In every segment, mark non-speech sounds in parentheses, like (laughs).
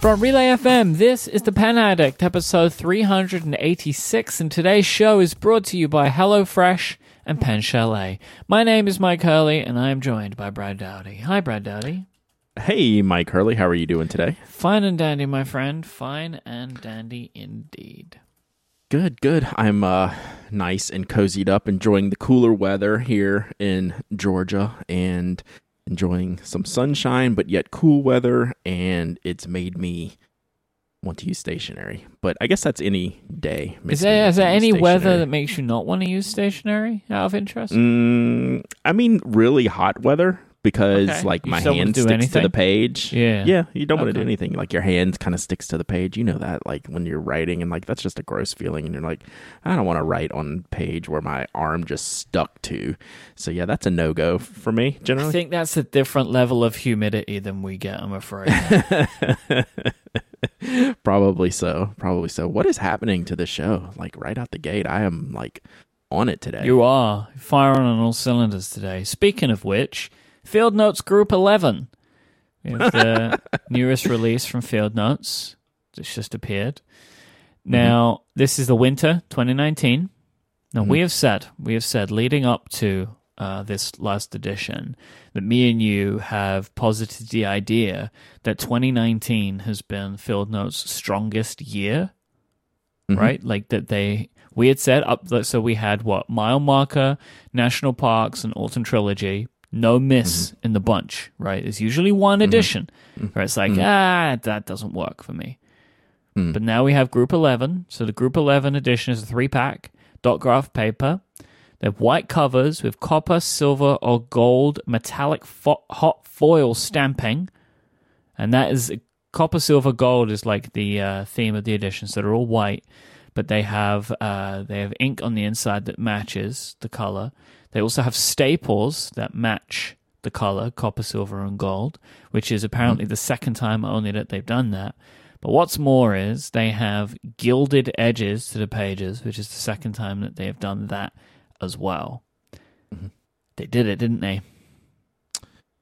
From Relay FM, this is The Pen Addict, episode 386, and today's show is brought to you by HelloFresh and Pen Chalet. My name is Mike Hurley, and I am joined by Brad Dowdy. Hi, Brad Dowdy. Hey, Mike Hurley, how are you doing today? Fine and dandy, my friend. Fine and dandy indeed. Good, good. I'm uh, nice and cozied up, enjoying the cooler weather here in Georgia, and enjoying some sunshine, but yet cool weather, and it's made me want to use stationery. But I guess that's any day. Is there, is there any weather that makes you not want to use stationery out of interest? Mm, I mean, really hot weather because okay. like you my hand sticks anything? to the page. Yeah, yeah. You don't okay. want to do anything. Like your hand kind of sticks to the page. You know that. Like when you're writing, and like that's just a gross feeling. And you're like, I don't want to write on page where my arm just stuck to. So yeah, that's a no go for me. Generally, I think that's a different level of humidity than we get. I'm afraid. (laughs) Probably so. Probably so. What is happening to the show? Like right out the gate, I am like on it today. You are firing on all cylinders today. Speaking of which, Field Notes Group 11. We have the (laughs) newest release from Field Notes. It's just appeared. Now, mm-hmm. this is the winter 2019. Now, mm-hmm. we have said, we have said leading up to uh, this last edition that me and you have posited the idea that 2019 has been Field Notes' strongest year, mm-hmm. right? Like that they, we had said up, so we had what, Mile Marker, National Parks, and Alton Trilogy no miss mm-hmm. in the bunch, right? It's usually one edition mm-hmm. where it's like, mm-hmm. ah, that doesn't work for me. Mm. But now we have Group 11. So the Group 11 edition is a three pack, dot graph paper. They have white covers with copper, silver, or gold metallic fo- hot foil stamping. And that is copper, silver, gold is like the uh, theme of the edition. So they're all white, but they have uh, they have ink on the inside that matches the color. They also have staples that match the color copper, silver, and gold, which is apparently mm-hmm. the second time only that they've done that. But what's more is they have gilded edges to the pages, which is the second time that they have done that as well. Mm-hmm. They did it, didn't they?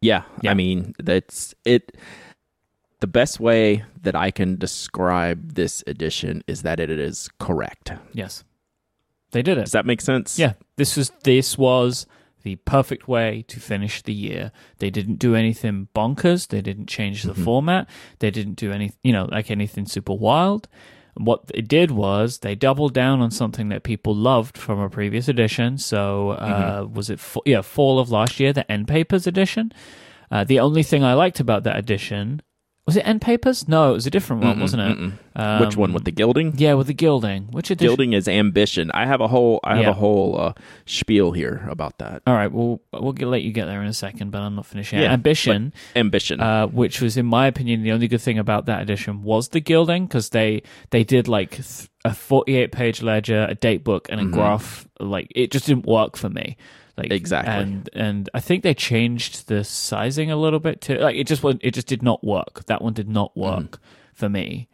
Yeah, yeah. I mean, that's it. The best way that I can describe this edition is that it is correct. Yes. They did it. Does that make sense? Yeah. This was this was the perfect way to finish the year. They didn't do anything bonkers. They didn't change the mm-hmm. format. They didn't do any, you know, like anything super wild. what they did was they doubled down on something that people loved from a previous edition. So, uh, mm-hmm. was it, yeah, fall of last year, the end papers edition? Uh, the only thing I liked about that edition was it End Papers? No, it was a different one, mm-mm, wasn't it? Um, Which one with the gilding? Yeah, with the gilding. Which edition? Gilding is ambition. I have a whole I have yeah. a whole uh, spiel here about that. All right, well we'll let you get there in a second, but I'm not finishing. Yeah, ambition, ambition, uh, which was in my opinion the only good thing about that edition was the gilding because they they did like th- a 48 page ledger, a date book, and a mm-hmm. graph. Like it just didn't work for me. Like exactly, and and I think they changed the sizing a little bit too. Like it just was, it just did not work. That one did not mm-hmm. work mm. for me.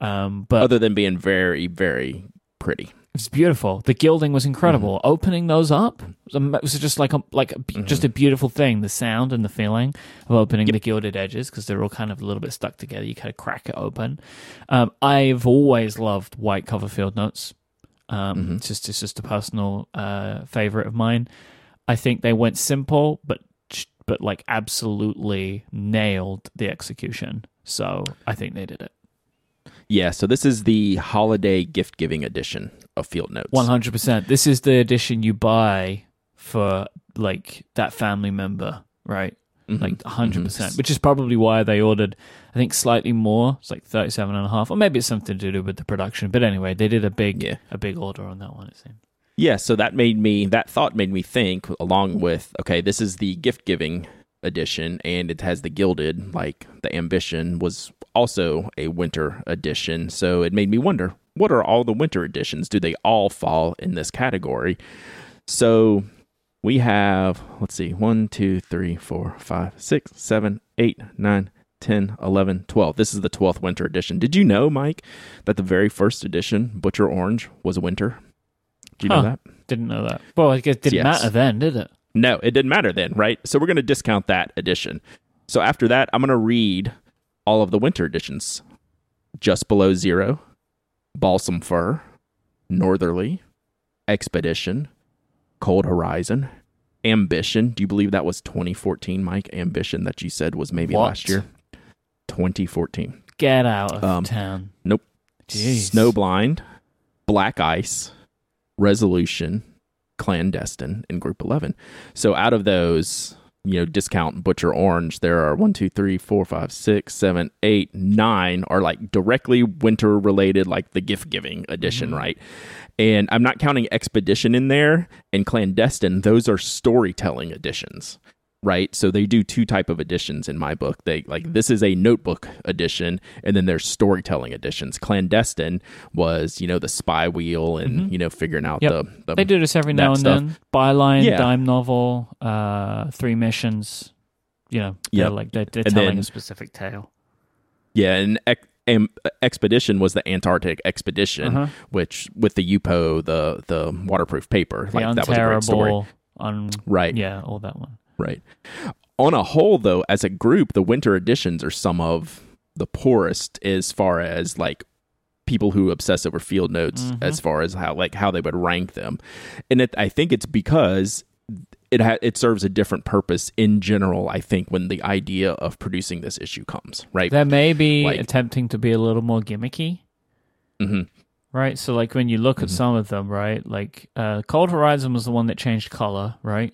Um, but other than being very very pretty, it's beautiful. The gilding was incredible. Mm. Opening those up it was just like a like a, mm-hmm. just a beautiful thing. The sound and the feeling of opening yep. the gilded edges because they're all kind of a little bit stuck together. You kind of crack it open. Um, I've always loved white cover field notes. Um, mm-hmm. It's just it's just a personal uh, favorite of mine. I think they went simple, but but like absolutely nailed the execution. So I think they did it. Yeah, so this is the holiday gift giving edition of Field Notes. One hundred percent. This is the edition you buy for like that family member, right? Mm-hmm. Like 100%, mm-hmm. which is probably why they ordered, I think, slightly more. It's like 37 and a half, or maybe it's something to do with the production. But anyway, they did a big, yeah. a big order on that one, it seemed. Yeah, so that made me that thought made me think along with okay, this is the gift giving edition and it has the gilded like the ambition was also a winter edition. So it made me wonder, what are all the winter editions? Do they all fall in this category? So we have let's see, one, two, three, four, five, six, seven, eight, nine, 10, 11, 12. This is the 12th winter edition. Did you know, Mike, that the very first edition, Butcher Orange, was a winter? Do you huh. know that? Didn't know that. Well, I guess it didn't yes. matter then, did it? No, it didn't matter then, right? So we're going to discount that edition. So after that, I'm going to read all of the winter editions Just Below Zero, Balsam Fir, Northerly, Expedition, Cold Horizon, Ambition. Do you believe that was 2014, Mike? Ambition that you said was maybe What? last year? 2014. Get out of Um, town. Nope. Jeez. Snowblind, Black Ice, Resolution, Clandestine, and Group 11. So out of those, you know, discount Butcher Orange, there are one, two, three, four, five, six, seven, eight, nine are like directly winter related, like the gift giving edition, Mhm. right? And I'm not counting Expedition in there and Clandestine. Those are storytelling editions right so they do two type of editions in my book they like this is a notebook edition and then there's storytelling editions clandestine was you know the spy wheel and Mhm. you know figuring out Yep. the, the They do this every now and stuff. then. Byline, Yeah. dime novel, uh, three missions. You know, they're like they're, they're telling then- a specific tale. yeah and am, expedition was the antarctic expedition Uh-huh. which with the upo the the waterproof paper The like that was a great story un right yeah, all that one. Right. On a whole, though, as a group, the winter editions are some of the poorest as far as like people who obsess over field notes, Mhm. as far as how like how they would rank them, and it, I think it's because it ha- it serves a different purpose in general. I think when the idea of producing this issue comes, right? That may be Like- attempting to be a little more gimmicky, hmm right? So like when you look at Mhm. some of them, right? Like uh, Cold Horizon was the one that changed color, right?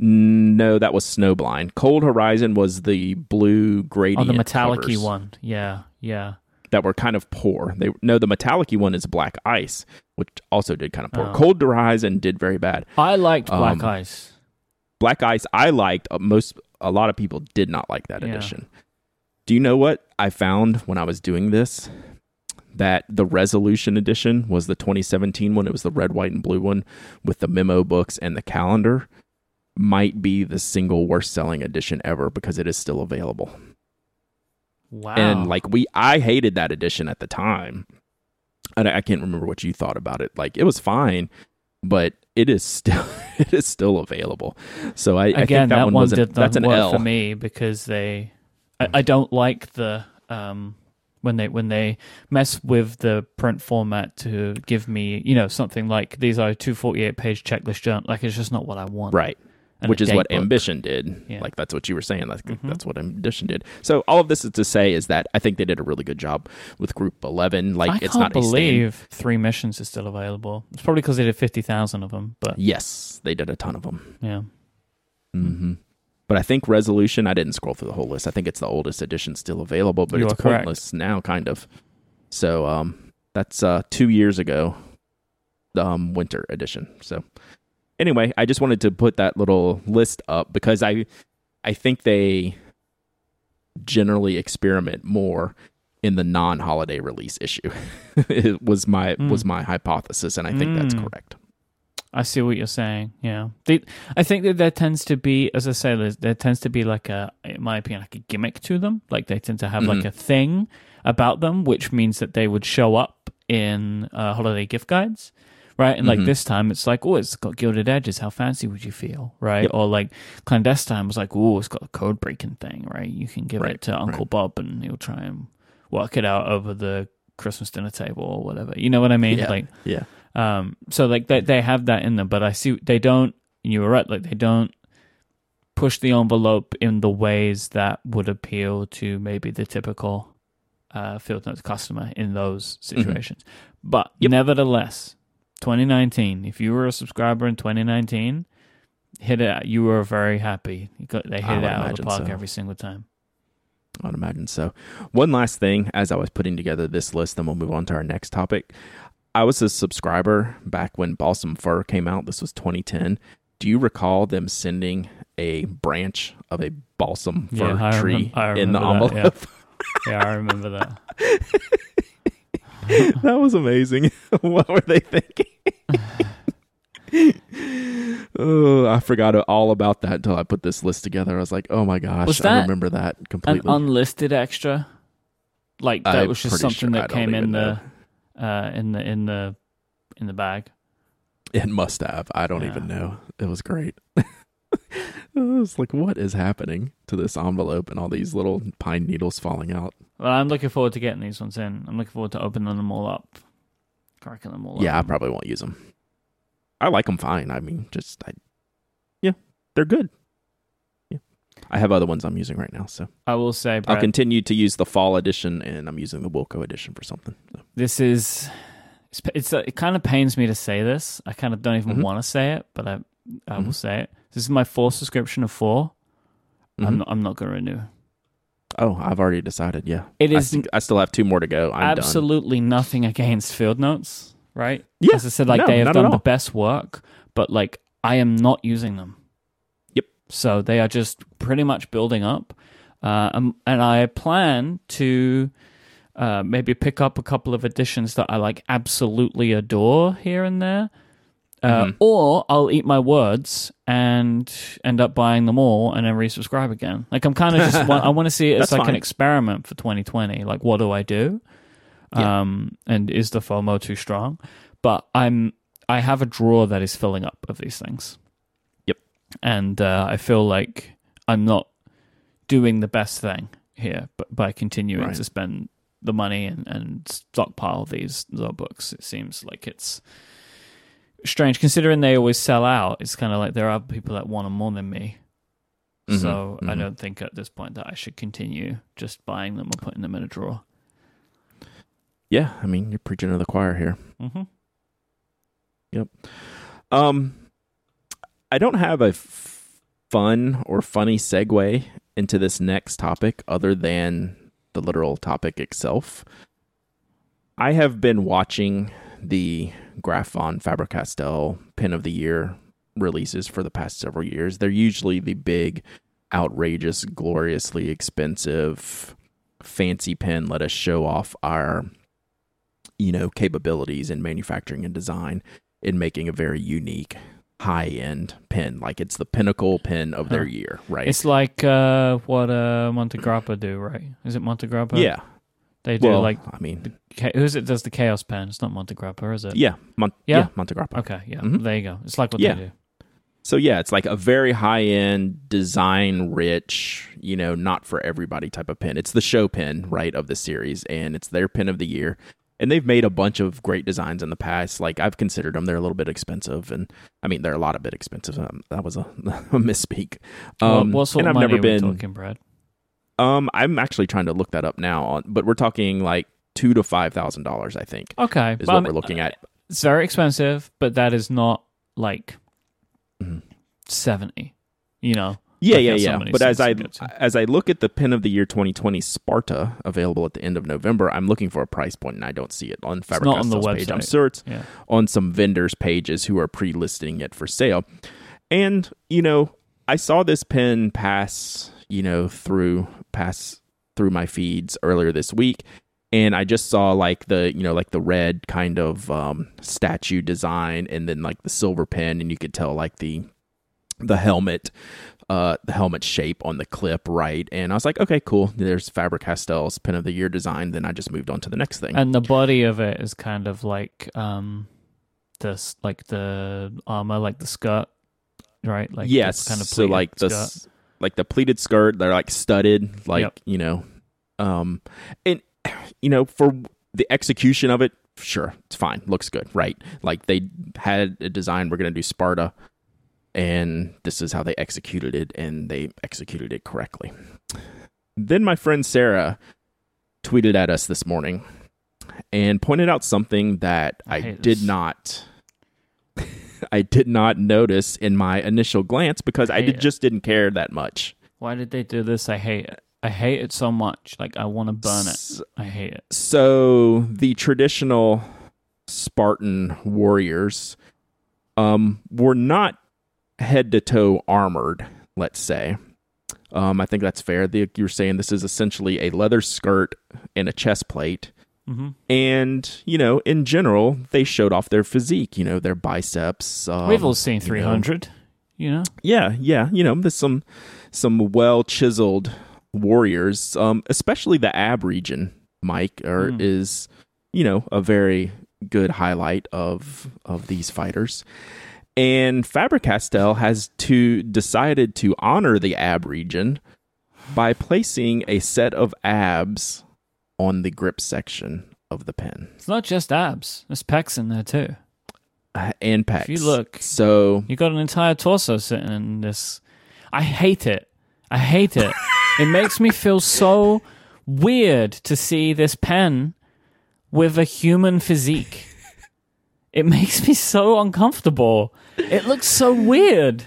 No, that was Snowblind. Cold Horizon was the blue Oh, gradient. the metallic one. Yeah, yeah. that were kind of poor. They no, the metallic one is Black Ice, which also did kind of poor. Oh. Cold Horizon did very bad. I liked Black Um, Ice. Black Ice I liked. Uh, most a lot of people did not like that Yeah. edition. Do you know what I found when I was doing this? That the resolution edition was the 2017 one. It was the red, white, and blue one with the memo books and the calendar. Might be the single worst selling edition ever because it is still available. Wow. and like we i hated that edition at the time and I, I can't remember what you thought about it like it was fine but it is still (laughs) it is still available so i, I again, think that, that, one, one did that's an work l for me because they, I, I don't like the um when they when they mess with the print format to give me you know something like these are two forty eight page checklist journal like it's just not what I want. right which is what book. ambition did Yeah. like that's what you were saying that's, Mhm. that's what ambition did so all of this is to say is that i think they did a really good job with group 11 like I it's can't not a believe three missions is still available. It's probably because they did fifty thousand of them, but yes they did a ton of them yeah. mm-hmm But I think Resolution, I didn't scroll through the whole list. I think it's the oldest edition still available, but You it's pointless now, kind of. So um, that's uh, two years ago, um, winter edition. So anyway, I just wanted to put that little list up because I, I think they generally experiment more in the non-holiday release issue. (laughs) it was my Mm. was my hypothesis, and I think that's Mm. correct. I see what you're saying. Yeah, they, I think that there tends to be, as I say, there tends to be like a, in my opinion, like a gimmick to them. Like they tend to have like Mhm. a thing about them, which means that they would show up in uh, holiday gift guides, right? And like Mhm. this time, it's like, oh, it's got gilded edges. How fancy would you feel, right? Yep. Or like clandestine was like, oh, it's got a code breaking thing, right? You can give Right, it to Uncle Bob, and he'll try and work it out over the Christmas dinner table or whatever. You know what I mean? Yeah. Like. Yeah. Um, so like they they have that in them, but I see they don't. You were right. Like they don't push the envelope in the ways that would appeal to maybe the typical uh, field notes customer in those situations. But Mm-hmm. Yep. nevertheless, 2019. If you were a subscriber in 2019, hit it. out. You were very happy. Got, they hit it out of the park so. every single time. I'd imagine so. One last thing, as I was putting together this list, then we'll move on to our next topic. I was a subscriber back when Balsam Fir came out. This was 2010. Do you recall them sending a branch of a balsam fir Yeah, tree I in the remember that, yeah. envelope? (laughs) Yeah, I remember that. (laughs) (laughs) that was amazing. (laughs) what were they thinking? (laughs) oh, I forgot all about that until I put this list together. I was like, oh my gosh, I remember that completely. An unlisted extra, like that I'm was just something sure that came in the uh, in the in the in the bag. It must have. I don't Yeah. even know. It was great. it was like, what is happening to this envelope and all these little pine needles falling out? Well, I'm looking forward to getting these ones in. I'm looking forward to opening them all up, cracking them all Yeah, I probably won't use them. I like them fine. I mean, just I, yeah, they're good. Yeah, I have other ones I'm using right now, so I will say, I'll continue to use the fall edition, and I'm using the Wilco edition for something. So. this is it's, it's it kind of pains me to say this. I kind of don't even Mhm. want to say it, but I I will Mhm. say it. This is my fourth subscription of 4 I'm Mhm. not, I'm not going to renew. Oh, I've already decided. Yeah, it is. I, st- I still have two more to go. I'm done. absolutely nothing against Field Notes, right? Yeah, As I said, like no, they have done the best work, but like I am not using them. Yep. So they are just pretty much building up, uh, um, and I plan to uh, maybe pick up a couple of editions that I like absolutely adore here and there. Uh, Mhm. Or I'll eat my words and end up buying them all and then resubscribe again. Like I'm kind of just want, (laughs) I want to see it as like an experiment for 2020. Like what do I do? Yeah. Um, and is the FOMO too strong? But I'm I have a drawer that is filling up of these things. Yep. And uh, I feel like I'm not doing the best thing here, but by continuing Right. to spend the money and, and stockpile these books, it seems like it's strange considering they always sell out. It's kind of like there are people that want them more than me. Mhm, So I mhm. don't think at this point that I should continue just buying them or putting them in a drawer. Yeah, I mean, you're preaching to the choir here. Mm-hmm. Yep. Um, I don't have a f- fun or funny segue into this next topic other than the literal topic itself. I have been watching the Graf von Faber Castell Pen of the Year releases for the past several years. They're usually the big, outrageous, gloriously expensive, fancy pen. Let us show off our, you know, capabilities in manufacturing and design in making a very unique high end pen. Like it's the pinnacle pen of their year, right? It's like uh, what uh, Montegrappa do, right? Is it Montegrappa? yeah. They do Well, like I mean, Cha- who's it does the Chaos Pen? It's not Montegrappa, is it? yeah, Mon- Yeah? yeah, Montegrappa. Okay, yeah. Mhm. There you go. It's like what Yeah. they do. So yeah, it's like a very high end, design rich, you know, not for everybody type of pen. It's the show pen, right, of the series, and it's their pen of the year. And they've made a bunch of great designs in the past. Like I've considered them; they're a little bit expensive, and I mean they're a lot of bit expensive. Um, that was a, (laughs) a misspeak. Well, Um, what sort and of I've never are we been. talking, Brad? Um, I'm actually trying to look that up now, but we're talking like two to five thousand dollars. I think Okay, is but I what mean, we're looking at. It's very expensive, but that is not like Mhm. seventy. You know, Yeah, yeah, yeah. But as I to go to. as I look at the pen of the year 2020 Sparta available at the end of November, I'm looking for a price point and I don't see it on Faber not on the Castell's page. I'm sure it's yeah. on some vendors' pages who are pre-listing it for sale. And you know, I saw this pin pass, you know, through pass through my feeds earlier this week, and I just saw like the you know like the red kind of um, statue design, and then like the silver pen, and you could tell like the the helmet. Uh, the helmet shape on the clip, right? And I was like, okay, cool. There's Faber Castell's Pen of the Year design. Then I just moved on to the next thing. And the body of it is kind of like um, this, like the armor, like the skirt, right? Like yes kind of so like the like the pleated skirt they're like studded like Yep. you know um and you know for the execution of it sure it's fine looks good right like they had a design we're going to do sparta and this is how they executed it and they executed it correctly then my friend sarah tweeted at us this morning and pointed out something that I i, did this. not (laughs) (laughs) I did not notice in my initial glance because I hate did, just didn't care that much. Why did they do this? I hate it. I hate it so much. Like I want to burn it. I hate it. So the traditional Spartan warriors um, were not head to toe armored. Let's say. Um, I think that's fair. The, you're saying this is essentially a leather skirt and a chest plate. Hmm And, you know, in general, they showed off their physique, you know, their biceps. Um, We've all seen you know. 300. You know, Yeah, yeah, you know, there's some some well chiseled warriors, um, especially the ab region, Mike, or Mm. is you know a very good highlight of of these fighters. And Faber Castell has to decided to honor the ab region by placing a set of abs on the grip section of the pen It's not just abs. There's pecs in there too. uh, and pecs. If you look- so You got an entire torso sitting in this. I hate it. I hate it. it makes me feel so weird to see this pen with a human physique. It makes me so uncomfortable. It looks so weird.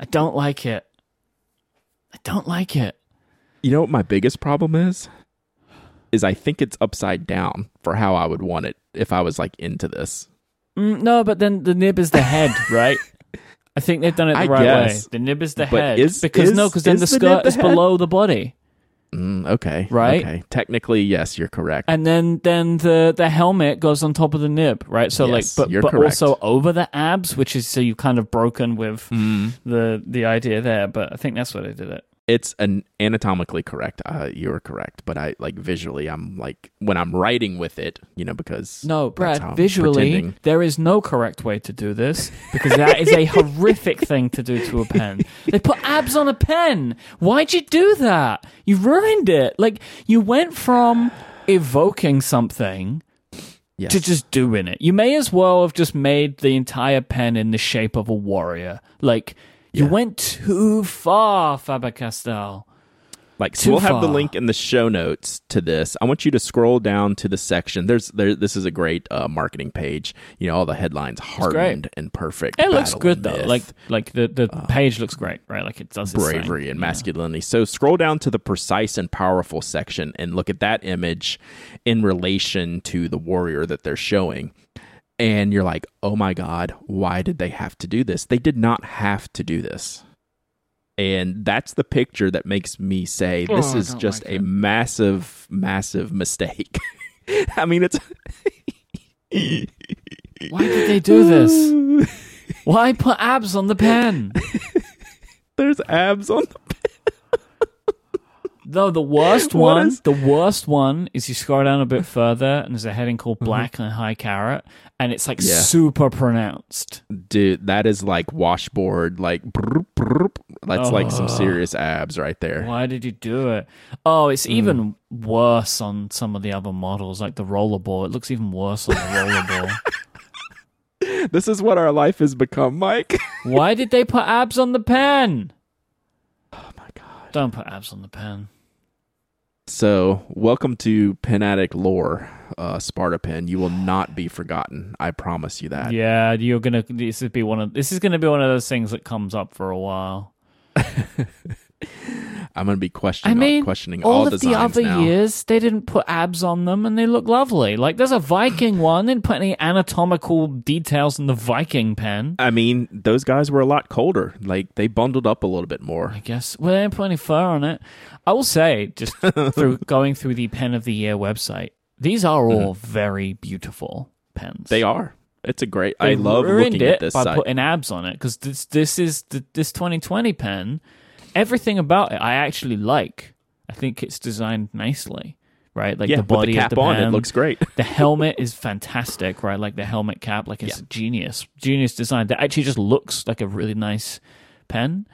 I don't like it. I don't like it. you know what my biggest problem is? Is I think it's upside down for how I would want it if I was like into this. Mm, no, but then the nib is the head, (laughs) right? I think they've done it the I right guess. way. The nib is the But head is- because is- no, because then the the skirt the is head? below the body. Mm, okay. Right? Okay. Technically, yes, you're correct. and then then the the helmet goes on top of the nib, right? So Yes, like, but but correct. also over the abs, which is so you've kind of broken with Mm. the the idea there. But I think that's why they did it. It's an anatomically correct. Uh, you're correct, but I like visually. I'm like when I'm writing with it, you know, because No, Brad. Visually, there is no correct way to do this because that is a (laughs) horrific thing to do to a pen. They put abs on a pen. Why'd you do that? You ruined it. Like you went from evoking something yes. to just doing it. You may as well have just made the entire pen in the shape of a warrior. Like you Yeah. went too far, Faber Castell. like so too we'll have the link in the show notes to this. I want you to scroll down to the section. There's there. This is a great uh, marketing page. You know, all the headlines hardened and perfect. It looks good though. myth, Like like the the page looks great, right? Like it does bravery and Yeah. masculinity. So scroll down to the precise and powerful section and look at that image in relation to the warrior that they're showing. And you're like, oh my God, why did they have to do this? They did not have to do this. And that's the picture that makes me say this Oh, is just like a it. massive, massive mistake. (laughs) I mean, it's. Why did they do this? (laughs) Why put abs on the pen? There's abs on the. Pen. no, the worst (laughs) one. is- The worst one is you scroll down a bit further, and there's a heading called Mm-hmm. "Black and High Carat," and it's like Yeah. super pronounced. Dude, that is like washboard, like. That's like some serious abs right there. Why did you do it? Oh, it's Mm. even worse on some of the other models, like the rollerball. It looks even worse on the (laughs) rollerball. This is what our life has become, Mike. (laughs) Why did they put abs on the pen? Oh my god. Don't put abs on the pen. So, welcome to Pen Addict lore, uh, Sparta Pen. You will not be forgotten. I promise you that. Yeah, you're gonna. This would be one of. This is gonna be one of those things that comes up for a while. (laughs) I'm going to be questioning, I mean, questioning all, all, of the other now. years, they didn't put abs on them, and they look lovely. Like there's a Viking (laughs) one. They didn't put any anatomical details in the Viking pen. I mean, those guys were a lot colder. Like they bundled up a little bit more. I guess. Well, they didn't put any fur on it. I will say, just (laughs) through going through the Pen of the Year website, these are all mm-hmm. very beautiful pens. They are. It's a great. They I love looking it at this by putting abs on it because this this is the, this 2020 pen. Everything about it, I actually like. I think it's designed nicely, right? Like yeah, the body the cap the on, it looks great. (laughs) The helmet is fantastic, right? Like the helmet cap, like it's Yeah. genius, genius design. That actually just looks like a really nice pen,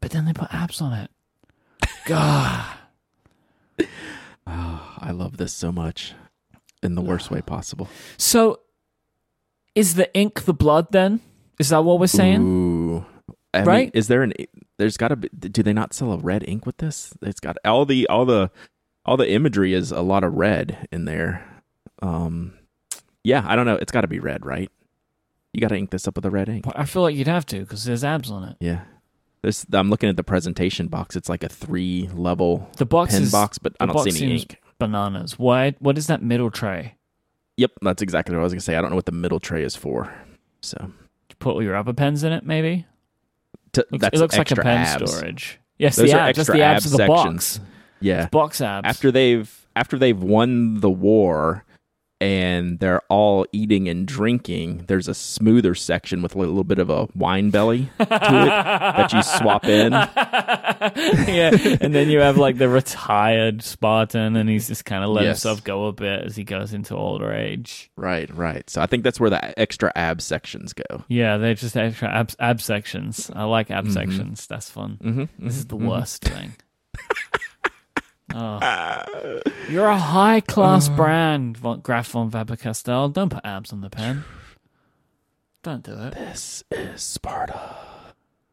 but then they put abs on it. (laughs) God, I love this so much, in the worst way (sighs) possible. so is the ink the blood? Then is that what we're saying? Ooh. I mean, Right? is there an? There's got to be. Do they not sell a red ink with this? It's got all the all the all the imagery is a lot of red in there. Um, yeah, I don't know. It's got to be red, right? You got to ink this up with a red ink. I feel like you'd have to because there's abs on it. Yeah. This I'm looking at the presentation box. It's like a three level The box pen is box, but I don't see any ink. bananas. Why? What is that middle tray? Yep, that's exactly what I was gonna say. I don't know what the middle tray is for. So You put all your other pens in it, maybe. t- Looks, that's it looks like a pen abs. storage. Yes, Those the. That's extra the abs ab of the sections. box. Yeah. Box abs. after they've after they've won the war and they're all eating and drinking there's a smoother section with a little bit of a wine belly to it that you swap in (laughs) yeah, and then you have like the retired Spartan, and he's just kind of let Yes. himself go a bit as he goes into older age. right right so i think that's where the extra ab sections go Yeah, they're just extra ab, ab sections. I like ab mm-hmm. sections. That's fun. mm-hmm, This is mm-hmm, the mm-hmm. worst thing. (laughs) Oh. (laughs) You're a high class brand, von, Graf von Faber Castell. Don't put abs on the pen. Don't do it. This is Sparta.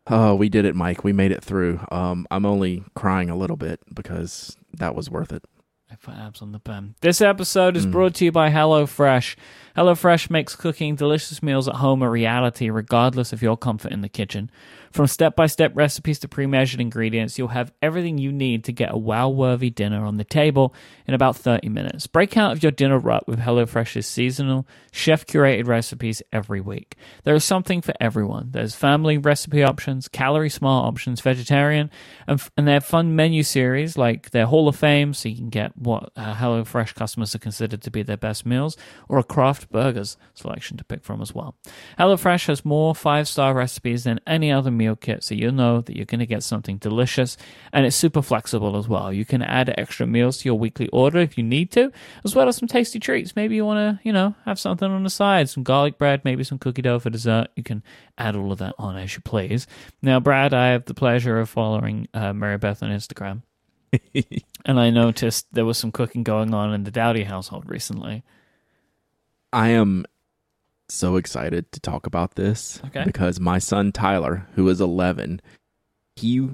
Oh, we did it, Mike. We made it through. Um, I'm only crying a little bit because that was worth it. I put abs on the pen. This episode is Mm. brought to you by HelloFresh. HelloFresh makes cooking delicious meals at home a reality, regardless of your comfort in the kitchen. From step by step recipes to pre measured ingredients, you'll have everything you need to get a wow worthy dinner on the table in about 30 minutes. Break out of your dinner rut with HelloFresh's seasonal, chef curated recipes every week. There is something for everyone. There's family recipe options, calorie smart options, vegetarian, and, f- and have fun menu series like their Hall of Fame, so you can get what uh, HelloFresh customers are considered to be their best meals, or a craft burgers selection to pick from as well. HelloFresh has more five star recipes than any other meal kit, so you know that you're going to get something delicious, and it's super flexible as well. You can add extra meals to your weekly order if you need to, as well as some tasty treats. Maybe you want to, you know, have something on the side, some garlic bread, maybe some cookie dough for dessert. You can add all of that on as you please. Now, Brad, I have the pleasure of following uh, Mary Beth on Instagram. (laughs) and I noticed there was some cooking going on in the Dowdy household recently. I am so excited to talk about this Okay. because my son Tyler, who is 11, he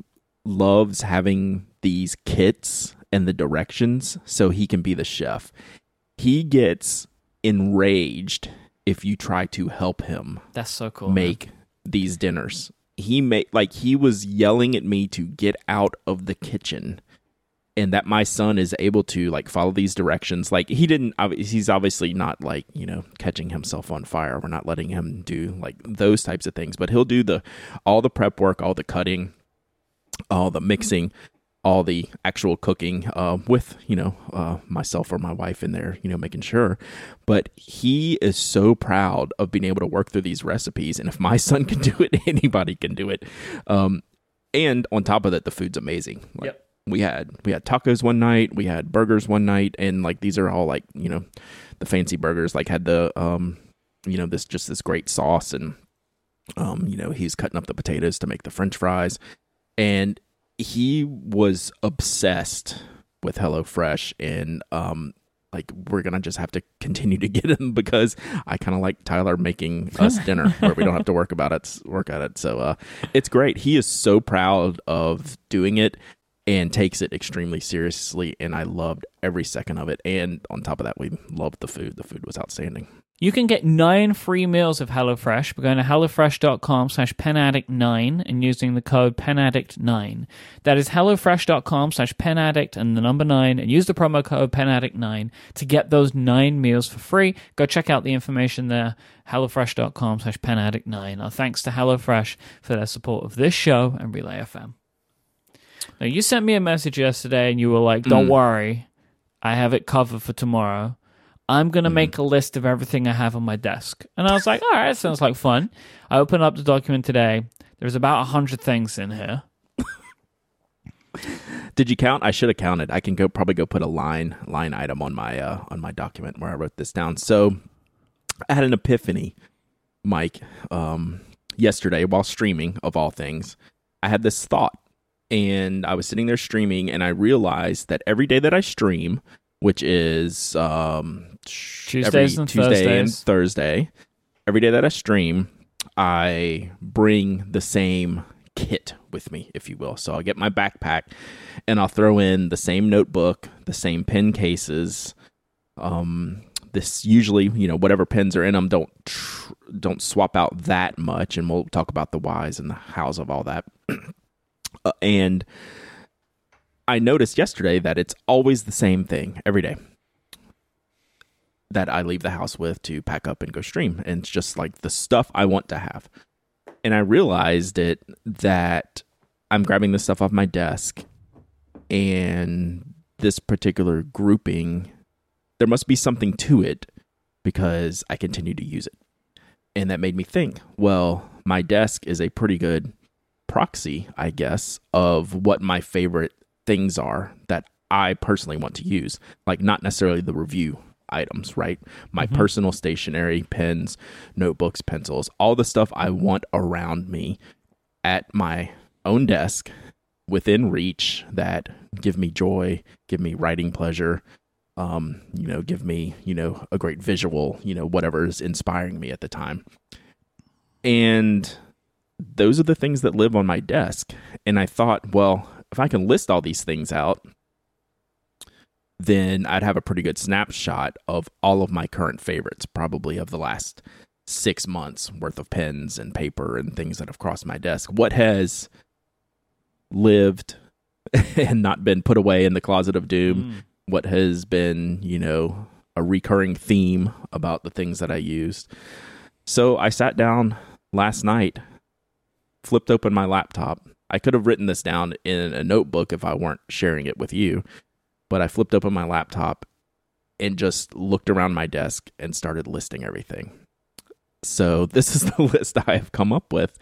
loves having these kits and the directions so he can be the chef. He gets enraged if you try to help him That's so cool. man. make these dinners. He made like he was yelling at me to get out of the kitchen and that my son is able to like follow these directions like he didn't he's obviously not like you know catching himself on fire. We're not letting him do like those types of things but he'll do the all the prep work all the cutting all the mixing all the actual cooking uh, with you know uh, myself or my wife in there you know making sure. But he is so proud of being able to work through these recipes and if my (laughs) son can do it anybody can do it. Um, and on top of that the food's amazing. Like, Yep. We had we had tacos one night we had burgers one night and like these are all like you know the fancy burgers like had the um you know this just this great sauce and um you know he's cutting up the potatoes to make the french fries and he was obsessed with HelloFresh and um like we're gonna just have to continue to (laughs) get him because I kind of like Tyler making us (laughs) dinner where we don't have to work about it, work at it. So uh, it's great. He is so proud of doing it and takes it extremely seriously, and I loved every second of it. And on top of that, we loved the food. The food was outstanding. You can get nine free meals of HelloFresh by going to HelloFresh.com slash PenAddict9 and using the code PenAddict9. That is HelloFresh.com slash PenAddict and the number 9 and use the promo code PenAddict9 to get those nine meals for free. Go check out the information there, HelloFresh.com slash PenAddict9. Our thanks to HelloFresh for their support of this show and Relay FM. Now, you sent me a message yesterday and you were like, don't worry, I have it covered for tomorrow. I'm going to make a list of everything I have on my desk. And I was like, all right, sounds like fun. I opened up the document today. There's about 100 things in here. (laughs) Did you count? I should have counted. I can go probably go put a line line item on my uh, on my document where I wrote this down. So I had an epiphany, Mike, um, yesterday while streaming of all things. I had this thought, and I was sitting there streaming, and I realized that every day that I stream, which is um, Tuesdays and Tuesday and Thursday, every day that I stream, I bring the same kit with me, if you will. So I'll get my backpack and I'll throw in the same notebook, the same pen cases. Um, this usually, you know, whatever pens are in them don't tr- don't swap out that much, and we'll talk about the whys and the hows of all that. (clears throat) uh, and I noticed yesterday that it's always the same thing every day that I leave the house with to pack up and go stream. And it's just like the stuff I want to have. And I realized it that I'm grabbing this stuff off my desk and this particular grouping, there must be something to it because I continue to use it. And that made me think, well, my desk is a pretty good proxy, I guess, of what my favorite things are that I personally want to use. Like, not necessarily the review items, right? My personal stationery, pens, notebooks, pencils, all the stuff I want around me at my own desk within reach that give me joy, give me writing pleasure, um, you know, give me, you know, a great visual, you know, whatever is inspiring me at the time. And those are the things that live on my desk. And I thought, well, if I can list all these things out, then I'd have a pretty good snapshot of all of my current favorites, probably of the last six months worth of pens and paper and things that have crossed my desk. What has lived (laughs) and not been put away in the closet of doom? Mm. What has been, you know, a recurring theme about the things that I used? So I sat down last night, flipped open my laptop. I could have written this down in a notebook if I weren't sharing it with you, but I flipped open my laptop and just looked around my desk and started listing everything. So (laughs) this is the list I have come up with.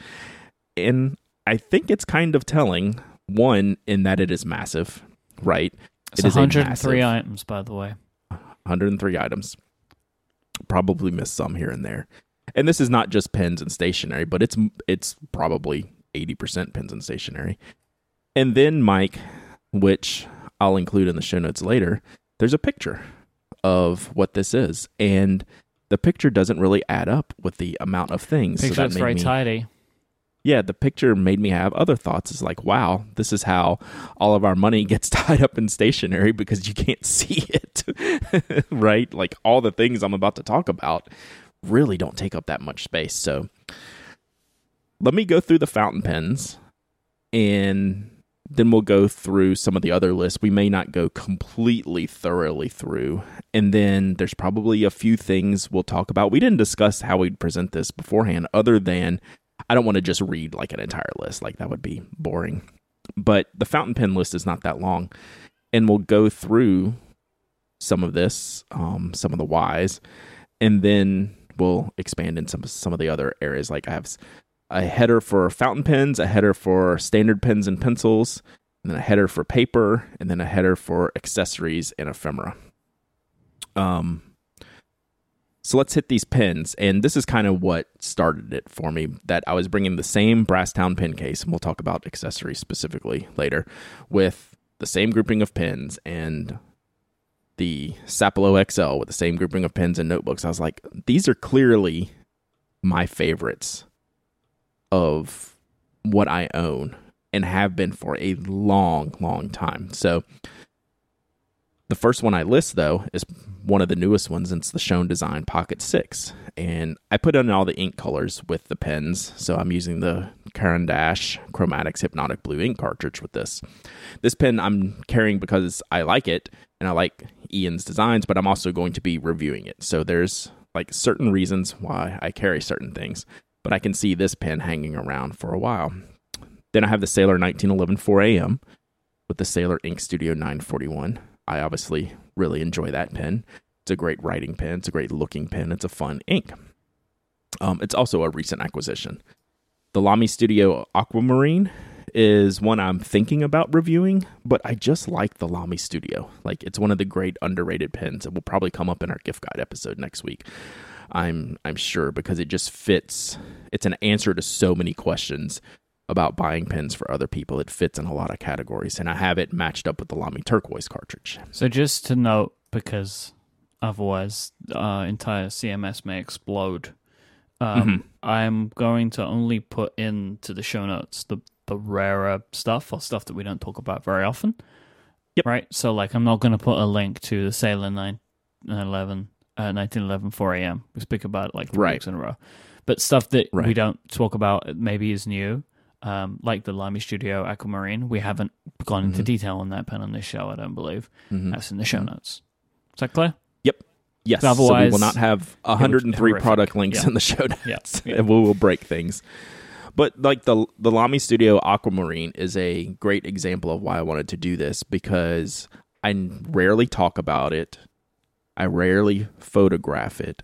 And I think it's kind of telling. One, in that it is massive, right? It's it is 103 items, by the way. 103 items. Probably missed some here and there. And this is not just pens and stationery, but it's it's probably 80% pens and stationery. And then Mike, which I'll include in the show notes later, there's a picture of what this is. And the picture doesn't really add up with the amount of things. Picture so looks very me, tidy. Yeah, the picture made me have other thoughts. It's like, wow, this is how all of our money (laughs) gets tied up in stationery because you can't (laughs) see it. (laughs) right? Like all the things I'm about to talk about really don't take up that much space. So let me go through the fountain pens and then we'll go through some of the other lists. We may not go completely thoroughly through. And then there's probably a few things we'll talk about. We didn't discuss how we'd present this beforehand, other than I don't want to just read like an entire list. Like that would be boring. But the fountain pen list is not that long. And we'll go through some of this, um, some of the whys, and then we'll expand in some some of the other areas. Like I have a header for fountain pens, a header for standard pens and pencils, and then a header for paper, and then a header for accessories and ephemera. Um, so let's hit these pens, and this is kind of what started it for me. That I was bringing the same Brasstown pen case, and we'll talk about accessories specifically later, with the same grouping of pens and the Sapelo XL with the same grouping of pens and notebooks. I was like, these are clearly my favorites of what I own and have been for a long, long time. So the first one I list though is one of the newest ones. It's the Schon Design Pocket Six, and I put in all the ink colors with the pens. So I'm using the Caran d'Ache Chromatics Hypnotic Blue ink cartridge with this. This pen I'm carrying because I like it and I like Ian's designs, but I'm also going to be reviewing it. So there's like certain reasons why I carry certain things but I can see this pen hanging around for a while. Then I have the Sailor 1911 4AM with the Sailor Ink Studio 941. I obviously really enjoy that pen. It's a great writing pen, it's a great looking pen, it's a fun ink. Um, it's also a recent acquisition. The Lamy Studio Aquamarine is one I'm thinking about reviewing, but I just like the Lamy Studio. Like it's one of the great underrated pens. It will probably come up in our gift guide episode next week. I'm I'm sure because it just fits. It's an answer to so many questions about buying pens for other people. It fits in a lot of categories, and I have it matched up with the Lamy turquoise cartridge. So just to note, because otherwise, uh, entire CMS may explode. Um, mm-hmm. I'm going to only put into the show notes the the rarer stuff or stuff that we don't talk about very often. Yep. Right. So like, I'm not going to put a link to the Sailor 911 uh, 1911 4 a.m. We speak about it like three right. weeks in a row. But stuff that right. we don't talk about maybe is new, um, like the Lamy Studio Aquamarine. We haven't gone into mm-hmm. detail on that pen on this show, I don't believe. Mm-hmm. That's in the show mm-hmm. notes. Is that clear? Yep. Yes. Otherwise, so we will not have 103 product links yeah. in the show notes. Yeah. yeah. (laughs) we will break things. But like the the Lamy Studio Aquamarine is a great example of why I wanted to do this because I rarely talk about it I rarely photograph it.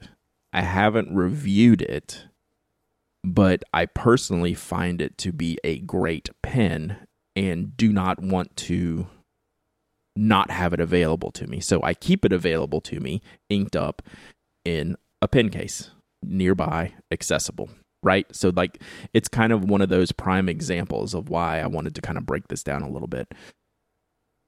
I haven't reviewed it, but I personally find it to be a great pen and do not want to not have it available to me. So I keep it available to me, inked up in a pen case, nearby, accessible. Right? So like it's kind of one of those prime examples of why I wanted to kind of break this down a little bit.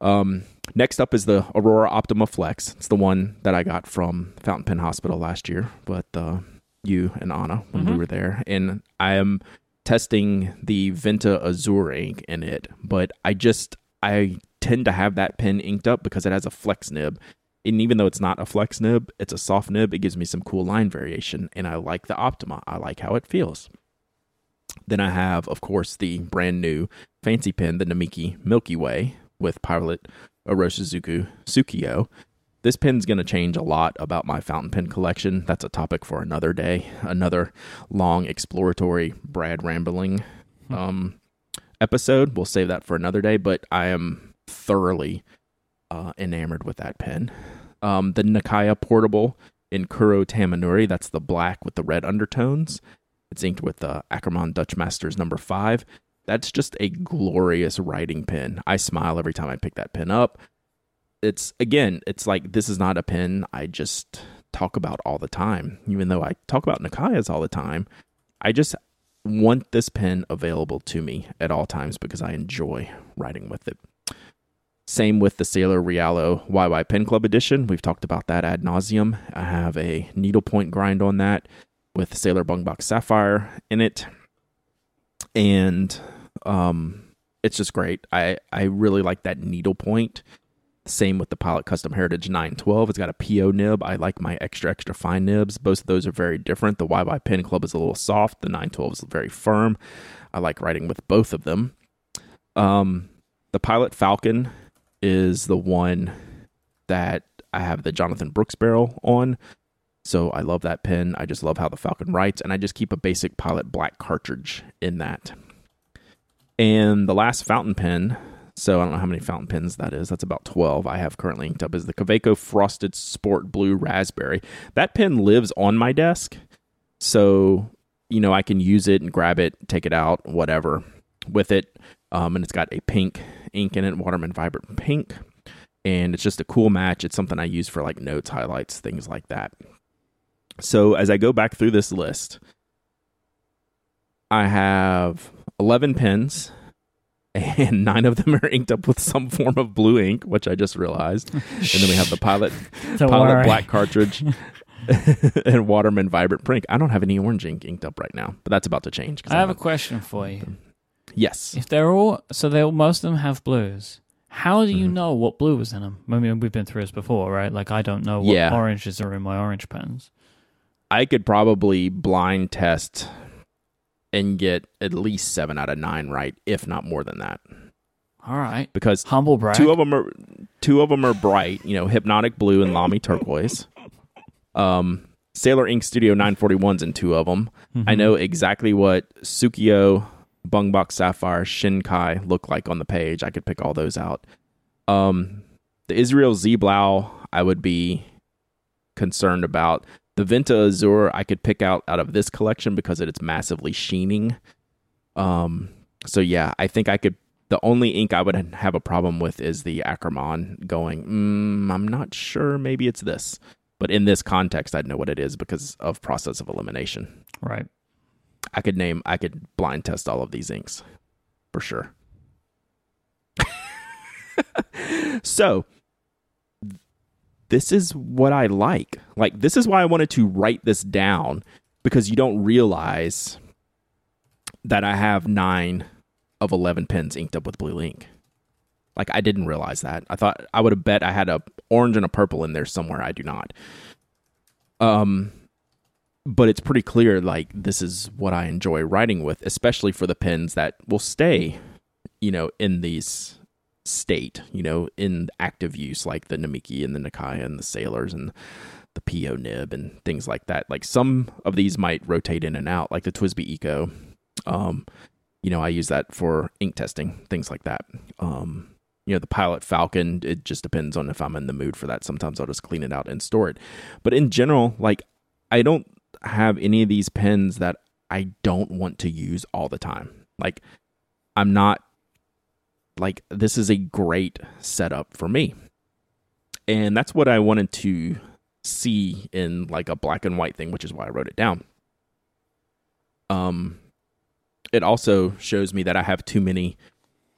Um, next up is the Aurora Optima Flex. It's the one that I got from Fountain Pen Hospital last year, but uh, you and Anna when we Mhm. were there, and I am testing the Venta Azure ink in it, but I just I tend to have that pen inked up because it has a flex nib. And even though it's not a flex nib, it's a soft nib. It gives me some cool line variation, and I like the Optima. I like how it feels. Then I have, of course, the brand new fancy pen, the Namiki Milky Way with Pilot Iroshizuku Tsukio. This pen's going to change a lot about my fountain pen collection. That's a topic for another day, another long exploratory Brad rambling um, episode. We'll save that for another day, but I am thoroughly uh, enamored with that pen. Um, the Nakaya Portable in Kuro Tamenuri, that's the black with the red undertones. It's inked with uh, Ackermann Dutch Masters number five. That's just a glorious writing pen. I smile every time I pick that pen up. It's again, it's like this is not a pen I just talk about all the time. Even though I talk about Nakayas all the time, I just want this pen available to me at all times because I enjoy writing with it. Same with the Sailor Realo YY Pen Club edition. We've talked about that ad nauseum. I have a needlepoint grind on that with Sailor Bungbox Sapphire in it, and um, it's just great. I I really like that needlepoint. Same with the Pilot Custom Heritage 912. It's got a PO nib. I like my extra extra fine nibs. Both of those are very different. The YY Pen Club is a little soft. The 912 is very firm. I like writing with both of them. Um, the Pilot Falcon is the one that I have the Jonathan Brooks barrel on. So I love that pen. I just love how the Falcon writes, and I just keep a basic Pilot black cartridge in that. And the last fountain pen, so I don't know how many fountain pens that is. That's about 12 I have currently inked up, is the Kaweco Frosted Sport Blue Raspberry. That pen lives on my desk. So, you know, I can use it and grab it, take it out, whatever with it. Um, and it's got a pink ink in it, Waterman Vibrant Pink. And it's just a cool match. It's something I use for like notes, highlights, things like that. So as I go back through this list, I have 11 pens, (laughs) and nine of them are inked up with some form of blue ink, which I just realized. And then we have the Pilot (laughs) Pilot worry. Black cartridge (laughs) and Waterman Vibrant Pink. I don't have any orange ink inked up right now, but that's about to change. I have a question for you. Yes. If they're all so, they most of them have blues. How do you Mhm. know what blue was in them? I mean, we've been through this before, right? Like I don't know what Yeah. oranges are in my orange pens. I could probably blind test and get at least seven out of nine right, if not more than that, All right, because humble brag. two of them are two of them are bright. You know, hypnotic blue and Lamy turquoise. Um, Sailor Ink Studio 941s in two of them. Mhm. I know exactly what Tsukio, Bungbox Sapphire, Shinkai look like on the page. I could pick all those out. Um, the Israel Z Blau, I would be concerned about. The Venta Azure, I could pick out out of this collection because it's massively sheening. Um, so yeah, I think I could. The only ink I would have a problem with is the Ackermann going, mm, I'm not sure, maybe it's this. But in this context, I'd know what it is because of process of elimination. right. I could name, I could blind test all of these inks for sure. (laughs) so, this is what I like. Like, this is why I wanted to write this down because you don't realize that I have nine of 11 pens inked up with blue ink. Like, I didn't realize that. I thought I would have bet I had a orange and a purple in there somewhere. I do not. Um, but it's pretty clear like this is what I enjoy writing with, especially for the pens that will stay, you know, in these state, you know, in active use, like the Namiki and the Nakaya and the Sailors and the PO nib and things like that. Like some of these might rotate in and out, like the TWSBI Eco. Um, you know, I use that for ink testing, things like that. Um, you know, the Pilot Falcon, it just depends on if I'm in the mood for that. Sometimes I'll just clean it out and store it. But in general, like I don't have any of these pens that I don't want to use all the time. Like I'm not like this is a great setup for me. And that's what I wanted to see in like a black and white thing, which is why I wrote it down. Um, it also shows me that I have too many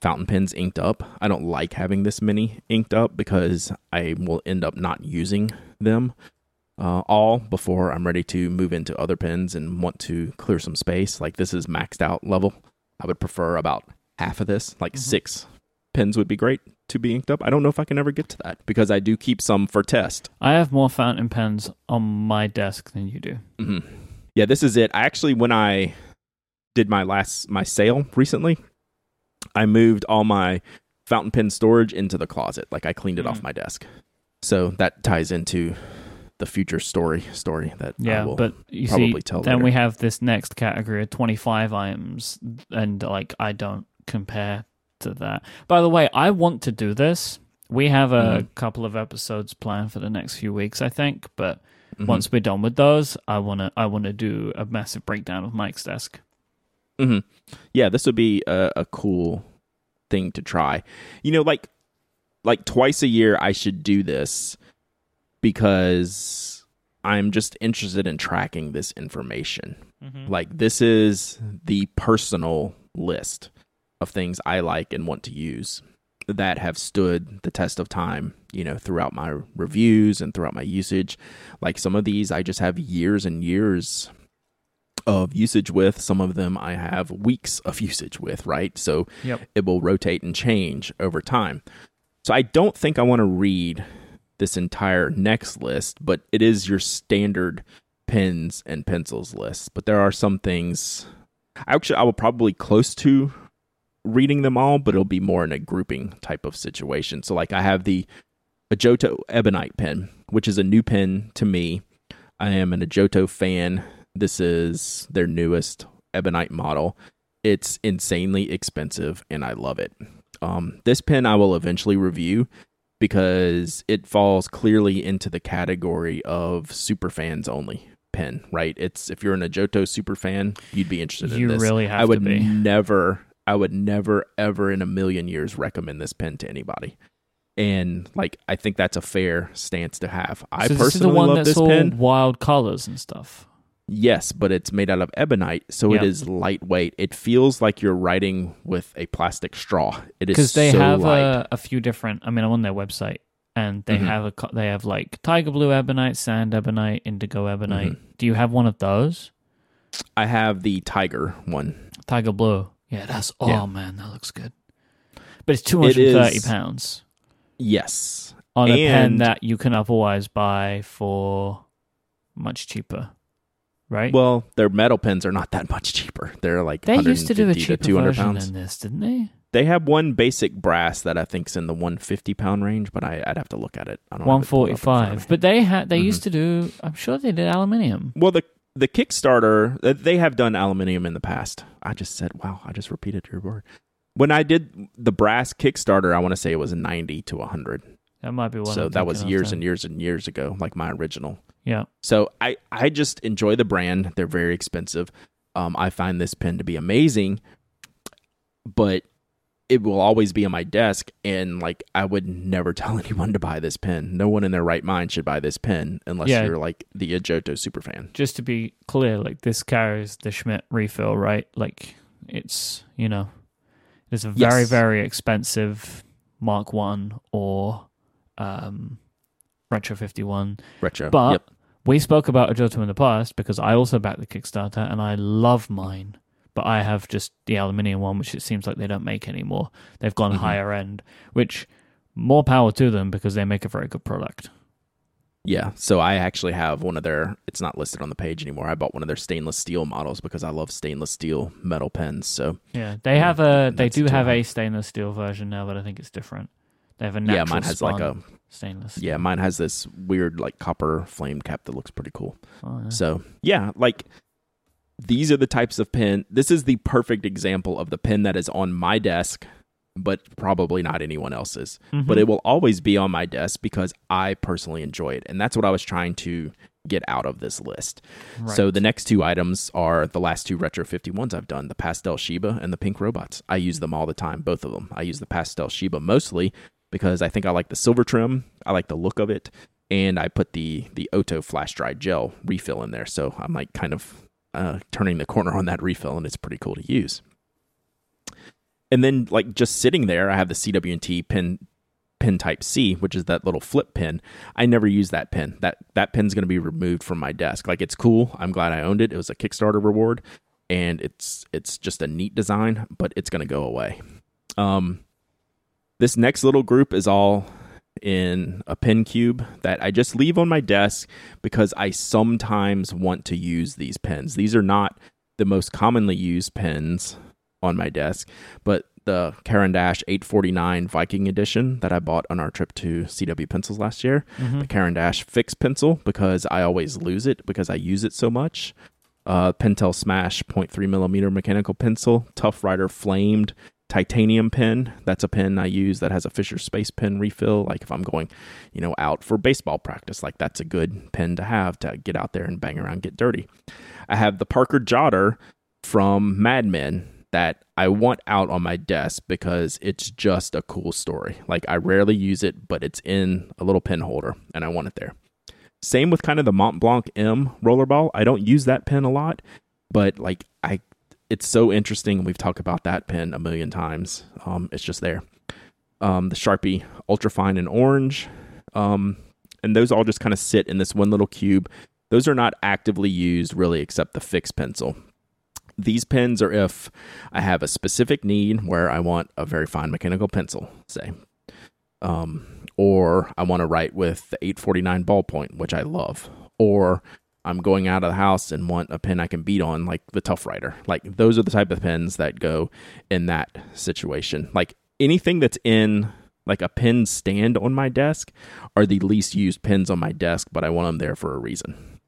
fountain pens inked up. I don't like having this many inked up because I will end up not using them uh, all before I'm ready to move into other pens and want to clear some space. Like this is maxed out level. I would prefer about half of this, like Mhm. six pens would be great to be inked up. I don't know if I can ever get to that because I do keep some for test. I have more fountain pens on my desk than you do. hmm Yeah, this is it. I actually, when I did my last my sale recently, I moved all my fountain pen storage into the closet. Like I cleaned it off Mm. my desk. So that ties into the future story story that Yeah, but you probably see, then later. we have this next category of 25 items, and like I don't compare to that. By the way, I want to do this. We have a Mhm. couple of episodes planned for the next few weeks, I think. But Mhm. once we're done with those, I wanna I wanna do a massive breakdown of Mike's desk. hmm Yeah, this would be a, a cool thing to try. You know, like like twice a year, I should do this because I'm just interested in tracking this information. Mm-hmm. Like this is the personal list of things I like and want to use that have stood the test of time, you know, throughout my reviews and throughout my usage. Like some of these I just have years and years of usage with. Some of them I have weeks of (laughs) usage with, right? So Yep. it will rotate and change over time. So I don't think I want to read this entire next list, but it is your standard pens and pencils list. But there are some things I actually I will probably close to reading them all, but it'll be more in a grouping type of situation. So like I have the Ajoto Ebonite pen, which is a new pen to me. I am an Ajoto fan. This is their newest Ebonite model. It's insanely expensive and I love it. Um, this pen I will eventually review because it falls clearly into the category of super fans only pen, right? It's if you're an Ajoto super fan, you'd be interested You in this. really have I would never I would never ever in a million years recommend this pen to anybody. And like I think that's a fair stance to have. I so personally this is the one love that's this all pen. wild colors and stuff. Yes, but it's made out of ebonite, so it Yeah. is lightweight. It feels like you're writing with a plastic straw. It is because they so have a, a few different. I mean, I'm on their website, and they Mhm. have a they have like tiger blue ebonite, sand ebonite, indigo ebonite. Mm-hmm. Do you have one of those? I have the tiger one. Tiger blue. Yeah, that's oh Yeah. man, that looks good. But it's two hundred and thirty is- pounds Yes. on a pen that you can otherwise buy for much cheaper, right? Well, their metal pens are not that much cheaper. They're like they used to do a 150 cheaper 200 version pounds. than this, didn't they? They have one basic brass that I think's in the 150 pound range, but I, I'd have to look at it. I don't have One it pulled up in front of forty-five. me. But they had they Mhm. used to do. I'm sure they did aluminium. Well, the the Kickstarter they have done aluminium in the past. I just said, wow, I just repeated your word. When I did the brass Kickstarter, I want to say it was 90 to 100. That might be one. so I'm that was years and years and years ago, like my original. Yeah. So I I just enjoy the brand. They're very expensive. Um, I find this pen to be amazing, but it will always be on my desk. And like I would never (laughs) tell anyone to buy this pen. No one in their right mind should buy this pen unless Yeah. you're like the Ajoto super fan. just to be clear, like this carries the Schmidt refill, right? Like it's you know, it's a very Yes. very expensive Mark One or um, Retro Fifty One. Retro. But yep. we spoke about Ajoto in the past because I also backed the Kickstarter and I love mine. But I have just the aluminium one, which it seems like they don't make anymore. They've gone Mhm. higher end, which more power to them because they make a very good product. Yeah. So I actually have one of their. It's not listed on the page anymore. I bought one of their stainless steel models because I love stainless steel metal pens. So Yeah, they have a. They do have a stainless steel version now, but I think it's different. They have a natural yeah, mine has like a stainless. yeah, mine has this weird like copper flame cap that looks pretty cool. Oh, yeah. So yeah, like these are the types of pen. This is the perfect example of the pen that is on my desk, but probably not anyone else's. But Mhm. it will always be on my desk because I personally enjoy it, and that's what I was trying to get out of this list. Right. So the next two items are the last two retro 51s I've done, the pastel Shiba and the pink robots. I use them all the time, both of them. I use the pastel Shiba mostly because I think I like the silver trim, I like the look of it, and I put the the Ohto flash dry gel refill in there. So I'm like kind of uh, turning the corner on that refill, and it's pretty cool to use. And then, like just sitting there, I have the CW&T pin type C, which is that little flip pin. I never use that pin. That that pin's going to be removed from my desk. Like it's cool. I'm glad I owned it. It was a Kickstarter reward, and it's it's just a neat design, but it's going to go away. Um, this next little group is all in a pin cube that I just leave on my desk because I sometimes want to use these pens. These are not the most commonly used pens on my desk, but the Caran d'Ache 849 Viking edition that I bought on our trip to CW Pencils last year. Mm-hmm. The Caran d'Ache Fixpencil because I always lose it because I use it so much. Uh, Pentel Smash 0.3 millimeter mechanical pencil, Tuff Writer flamed titanium pen. That's a pen I use that has a Fisher Space Pen refill. Like if I'm going, you know, out for baseball practice, like that's a good pen to have to get out there and bang around, get dirty. I have the Parker Jotter from Mad Men that I want out on my desk because it's just a cool story. Like I rarely use it, but it's in a little pen holder and I want it there. Same with kind of the Montblanc M rollerball. I don't use that pen a lot, but like I it's so interesting. We've talked about that pen a million times. Um, it's just there. Um, the Sharpie Ultrafine and Orange. Um, and those all just kind of sit in this one little cube. Those are not actively used really except the Fixpencil. These pens are if I have a specific need where I want a very fine mechanical pencil, say. Um, or I want to write with the 849 ballpoint, which I love. Or I'm going out of the house and want a pen I can beat on, like the Tuff Writer. Like those are the type of pens that go in that situation. Like anything that's in like a pen stand on my desk are the least used pens on my desk, but I want them there for a reason.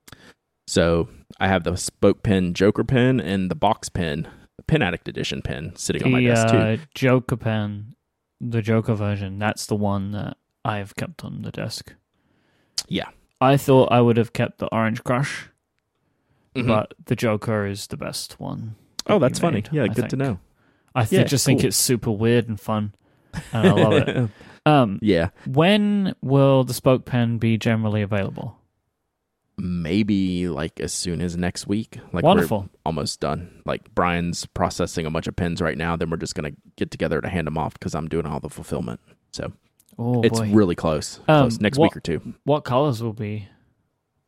So I have the spoke pen Joker pen and the box pen, the Pen Addict Edition pen sitting the on my desk too. uh, Joker pen, the Joker version, that's the one that I've kept on the desk. Yeah. I thought I would have kept the Orange Crush, Mhm. but the Joker is the best one. oh, that that's funny. made, Yeah, I good to know. I th- Yeah, just think it's super weird and fun, and I love it. (laughs) Um, yeah. when will the Spoke pen be generally available? Maybe like as soon as next week. Like we're Wonderful. almost done. Like Brian's processing a bunch of pens right now. Then we're just gonna get together to hand them off because I'm doing all the fulfillment. So Oh it's boy. really close. Um, close. Next what- week or two. what colors will be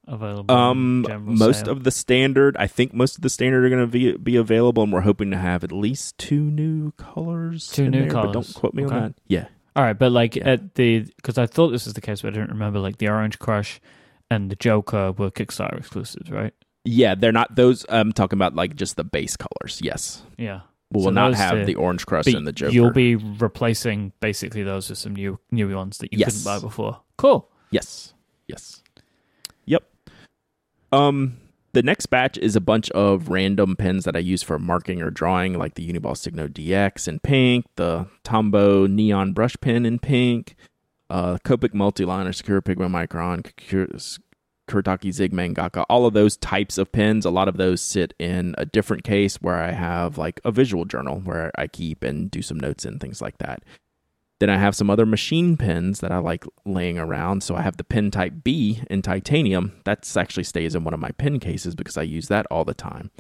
available? Um, most sale? of the standard. I think most of the standard are gonna be be available, and we're hoping to have at least two new colors. Two new there, but colours. don't quote me Okay. on that. Yeah. All right, but like Yeah. at the because I thought this was the case, but I didn't remember. Like the Orange Crush and the Joker were Kickstarter exclusives, right? Yeah, they're not those. I'm talking about like just the base colors. Yes, Yeah. We will So not have two- the Orange Crush But and the Joker. You'll be replacing basically those with some new new ones that you Yes. couldn't buy before. Cool. Yes. Yes. Yep. Um the next batch is a bunch of random pens that I use for marking or drawing, like the Uniball Signo DX in pink, the Tombow Neon Brush Pen in pink, uh, Copic Multiliner, Sakura Pigma Micron, Kur- Kuretake Zig Mangaka, all of those types of pens. A lot of those sit in a different case where I have like a visual journal where I keep and do some notes and things like that. Then I have some other machine pens that I like laying around. So I have the pen type B in titanium. That actually stays in one of my pen cases because I use that all the time.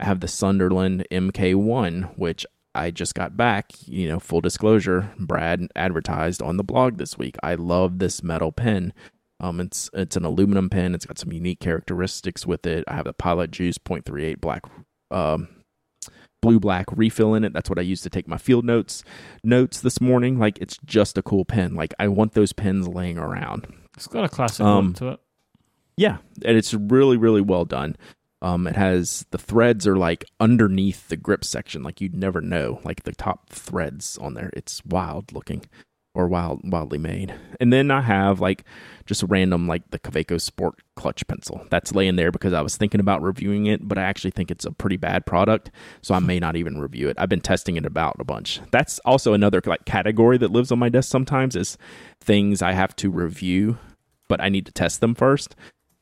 I have the Sunderland MK1, which I just got back. You know, full disclosure, Brad advertised on the blog this week. I love this metal pen. Um, it's it's an aluminum pen. It's got some unique characteristics with it. I have a Pilot Juice .38 black, um, blue black refill in it. That's what I use to take my field notes notes this morning. Like it's just a cool pen. Like I want those pens laying around. It's got a classic Um, look to it. Yeah, and it's really really well done. Um, it has the threads are like underneath the grip section, like you'd never know. Like the top threads on there, it's wild looking or wild wildly made. And then I have like just random like the Kaweco Sport clutch pencil that's laying there because I was thinking about reviewing it, but I actually think it's a pretty bad product, so I may not even review it. I've been testing it about a bunch. That's also another like category that lives on my desk sometimes is things I have to review, but I need to test them first.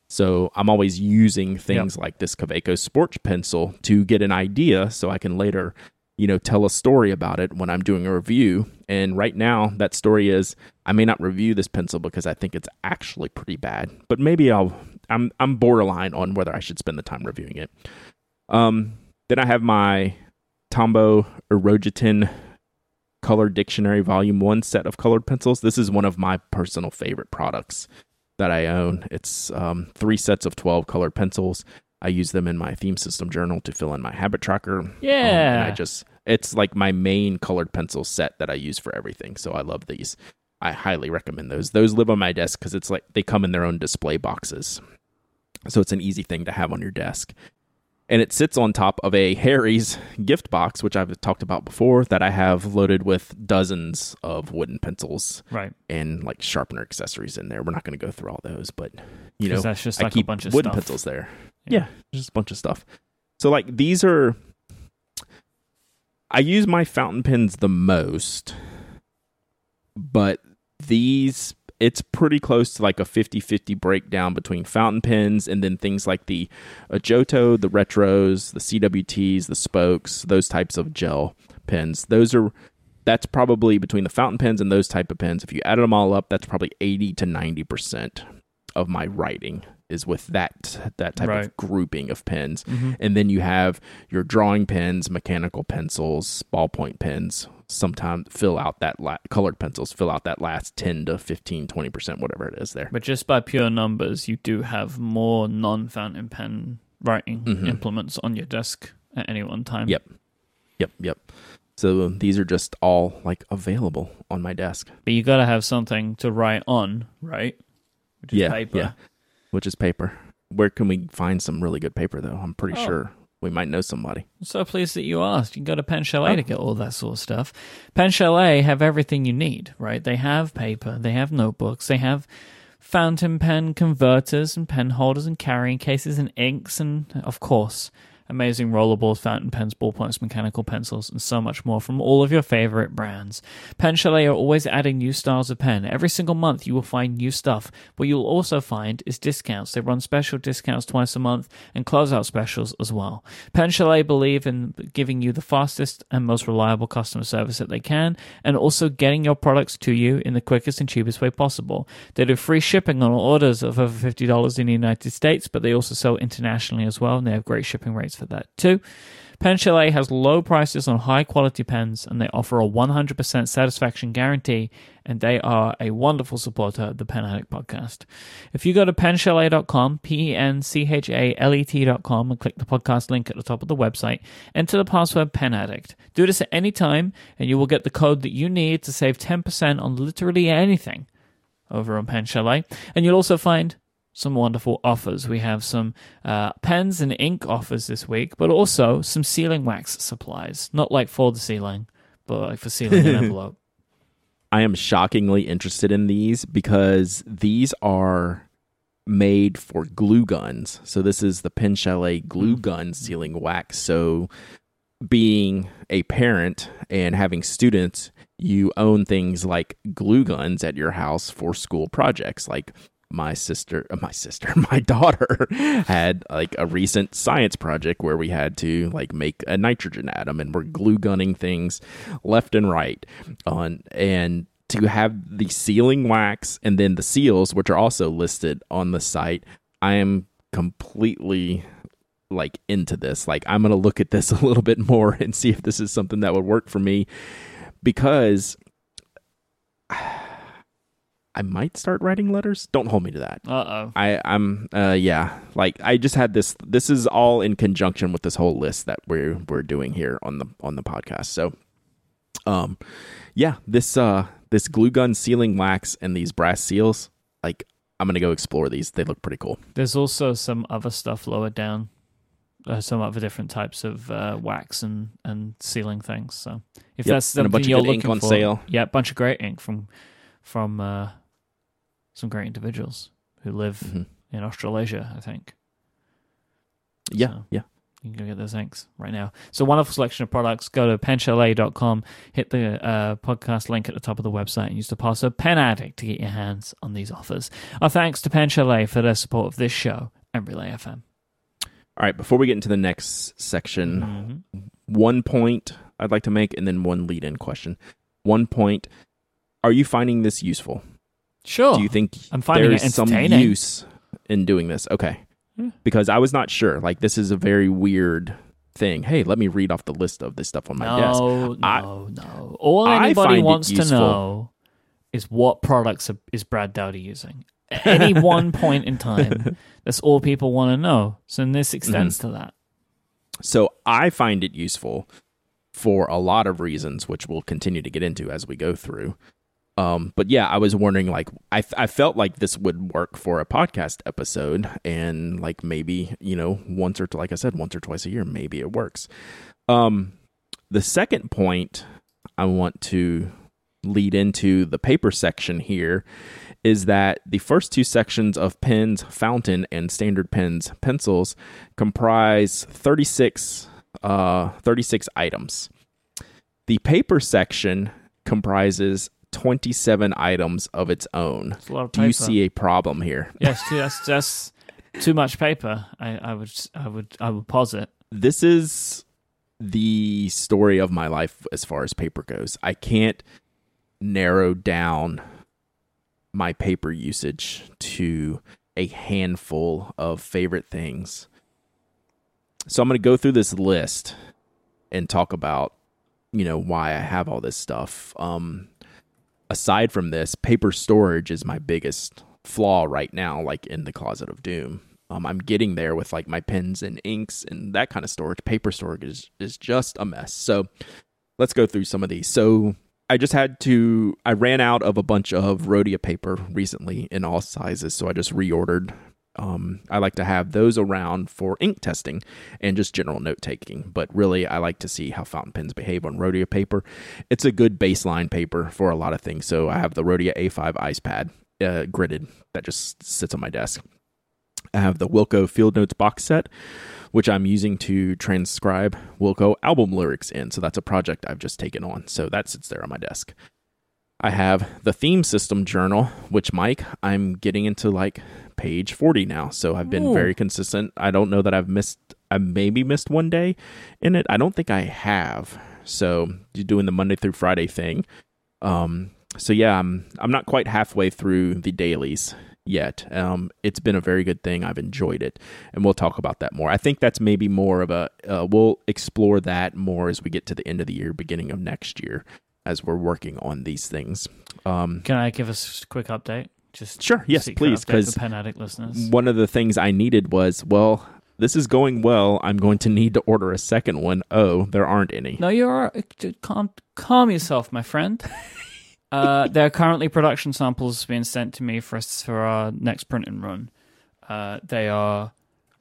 So I'm always using things like this Kaweco Sport pencil to get an idea so I can later, you know, tell a story about it when I'm doing a review. And right now that story is I may not review this pencil because I think it's actually pretty bad, but maybe I'll I'm I'm borderline on whether I should spend the time reviewing it. Um, then I have my Tombow Irojiten Color Dictionary Volume 1 set of colored pencils. This is one of my personal favorite products that I own. It's um, three sets of 12 colored pencils. I use them in my theme system journal to fill in my habit tracker. Um, Yeah. and I just, it's like my main colored pencil set that I use for everything. So I love these. I highly recommend those. Those live on my desk because it's like they come in their own display boxes. So it's an easy thing to have on your desk. And it sits on top of a Harry's gift box, which I've talked about before, that I have loaded with dozens of wooden pencils Right. and like sharpener accessories in there. We're not going to go through all those, but you know, that's just I like a bunch of wooden stuff. pencils there. Yeah. Yeah. just a bunch of stuff. So like these are I use my fountain pens the most, but these it's pretty close to like a 50-50 breakdown between fountain pens and then things like the Ajoto, the retros, the CWTs, the spokes, those types of gel pens. Those are that's probably between the fountain pens and those type of pens. If you added them all up, that's probably 80 to 90% of my writing is with that that type Right. of grouping of pens. Mm-hmm. And then you have your drawing pens, mechanical pencils, ballpoint pens. Sometimes fill out that la- colored pencils, fill out that last 10 to 15, 20%, whatever it is there. But just by pure numbers, you do have more non-fountain pen writing Mhm. implements on your desk at any one time. Yep. Yep, yep. So these are just all like available on my desk. But you got to have something to write on, right? Which is Yeah, paper. yeah. Which is paper. Where can we find some really good paper though? I'm pretty Oh. sure we might know somebody. I'm so pleased that you asked. You can go to Pen Chalet Oh. to get all that sort of stuff. Pen Chalet have everything you need, right? They have paper, they have notebooks, they have fountain pen converters and pen holders and carrying cases and inks and, of course, amazing rollerballs, fountain pens, ballpoints, mechanical pencils, and so much more from all of your favorite brands. Pen Chalet are always adding new styles of pen. Every single month you will find new stuff. What you'll also find is discounts. They run special discounts twice a month and closeout specials as well. Pen Chalet believe in giving you the fastest and most reliable customer service that they can and also getting your products to you in the quickest and cheapest way possible. They do free shipping on orders of over $50 in the United States, but they also sell internationally as well and they have great shipping rates for that too. Pen Chalet has low prices on high quality pens and they offer a 100% satisfaction guarantee and they are a wonderful supporter of the Pen Addict podcast. If you go to penchalet.com, P E N C H A L E T.com, and click the podcast link at the top of the website, enter the password Pen Addict. Do this at any time and you will get the code that you need to save 10% on literally anything over on Pen Chalet. And you'll also find some wonderful offers. We have some uh, pens and ink offers this week, but also some sealing wax supplies. Not like for the ceiling, but like for sealing an (laughs) envelope. I am shockingly interested in these because these are made for glue guns. So this is the Pen Chalet glue gun sealing wax. So being a parent and having students, you own things like glue guns at your house for school projects like my sister uh, my sister (laughs) my daughter (laughs) had like a recent science project where we had to like make a nitrogen atom and we're glue gunning things left and right on and to have the sealing wax and then the seals which are also listed on the site i am completely like into this. Like i'm going to look at this (laughs) a little bit more and see if this is something that would work for me because I might start writing letters. Don't hold me to that. Uh oh. I I'm uh yeah, like I just had this this is all in conjunction with this whole list that we're we're doing here on the on the podcast. So um yeah, this uh this glue gun sealing wax and these brass seals, like I'm going to go explore these. They look pretty cool. There's also some other stuff lower down. Uh, some other different types of uh, wax and, and sealing things. So if Yep, that's and a bunch of you're good ink looking on for, sale. yeah, a bunch of great ink from from uh, some great individuals who live Mhm. in Australasia, I think. Yeah, So- yeah. You can go get those inks right now. So wonderful selection of products. Go to penchalet.com, hit the uh, podcast link at the top of the website, and use the password PenAddict to get your hands on these offers. Our thanks to Pen Chalet for their support of this show and Relay FM. All right, before we get into the next section, Mhm. one point I'd like to make and then one lead-in question. One point, are you finding this useful? Sure. Do you think I'm finding there's some use in doing this? Okay. Yeah. because I was not sure. Like this is a very weird thing. Hey, let me read off the list of this stuff on my desk. no, no, I- no. All anybody wants to know is what products are, is Brad Dowdy using. At any (laughs) one point in time, that's all people want to know. So this extends Mm-hmm. to that. So I find it useful for a lot of reasons, which we'll continue to get into as we go through. Um, but yeah, I was wondering, like, I I felt like this would work for a podcast episode, and like maybe you know once or like I said, once or twice a year, maybe it works. Um, the second point I want to lead into the paper section here is that the first two sections of pens, fountain, and standard pens, pencils comprise 36, uh, 36 items. The paper section comprises 27 items of its own. It's a lot of Do you see a problem here? (laughs) Yes, that's that's too much paper. I, I would I would I would posit. This is the story of my life as far as paper goes. I can't narrow down my paper usage to a handful of favorite things. So I'm going to go through this list and talk about, you know, why I have all this stuff. Um aside from this, paper storage is my biggest flaw right now like in the closet of doom. Um, I'm getting there with like my pens and inks and that kind of storage. Paper storage is, is just a mess. So let's go through some of these. So I just had to, I ran out of a bunch of Rhodia paper recently in all sizes. So I just reordered. Um, I like to have those around for ink testing and just general note taking. But really, I like to see how fountain pens behave on Rhodia paper. It's a good baseline paper for a lot of things. So I have the Rhodia A5 Ice Pad uh, gridded that just sits on my desk. I have the Wilco Field Notes box set, which I'm using to transcribe Wilco album lyrics in. So that's a project I've just taken on. So that sits there on my desk. I have the theme system journal, which Mike, I'm getting into like page 40 now. So I've been Ooh. very consistent. I don't know that I've missed, I maybe missed one day in it. I don't think I have. So you're doing the Monday through Friday thing. Um, so yeah, I'm I'm not quite halfway through the dailies yet. Um, it's been a very good thing. I've enjoyed it, and we'll talk about that more. I think that's maybe more of a uh, we'll explore that more as we get to the end of the year, beginning of next year, as we're working on these things. Um, Can I give us a quick update? Just Sure, yes, please, update 'cause for Pen Addict listeners. one of the things I needed was well. This is going well. I'm going to need to order a second one. Oh, there aren't any. No, you're calm. Calm yourself, my friend. (laughs) uh, there are currently production samples being sent to me for us for our next printing run. Uh, they are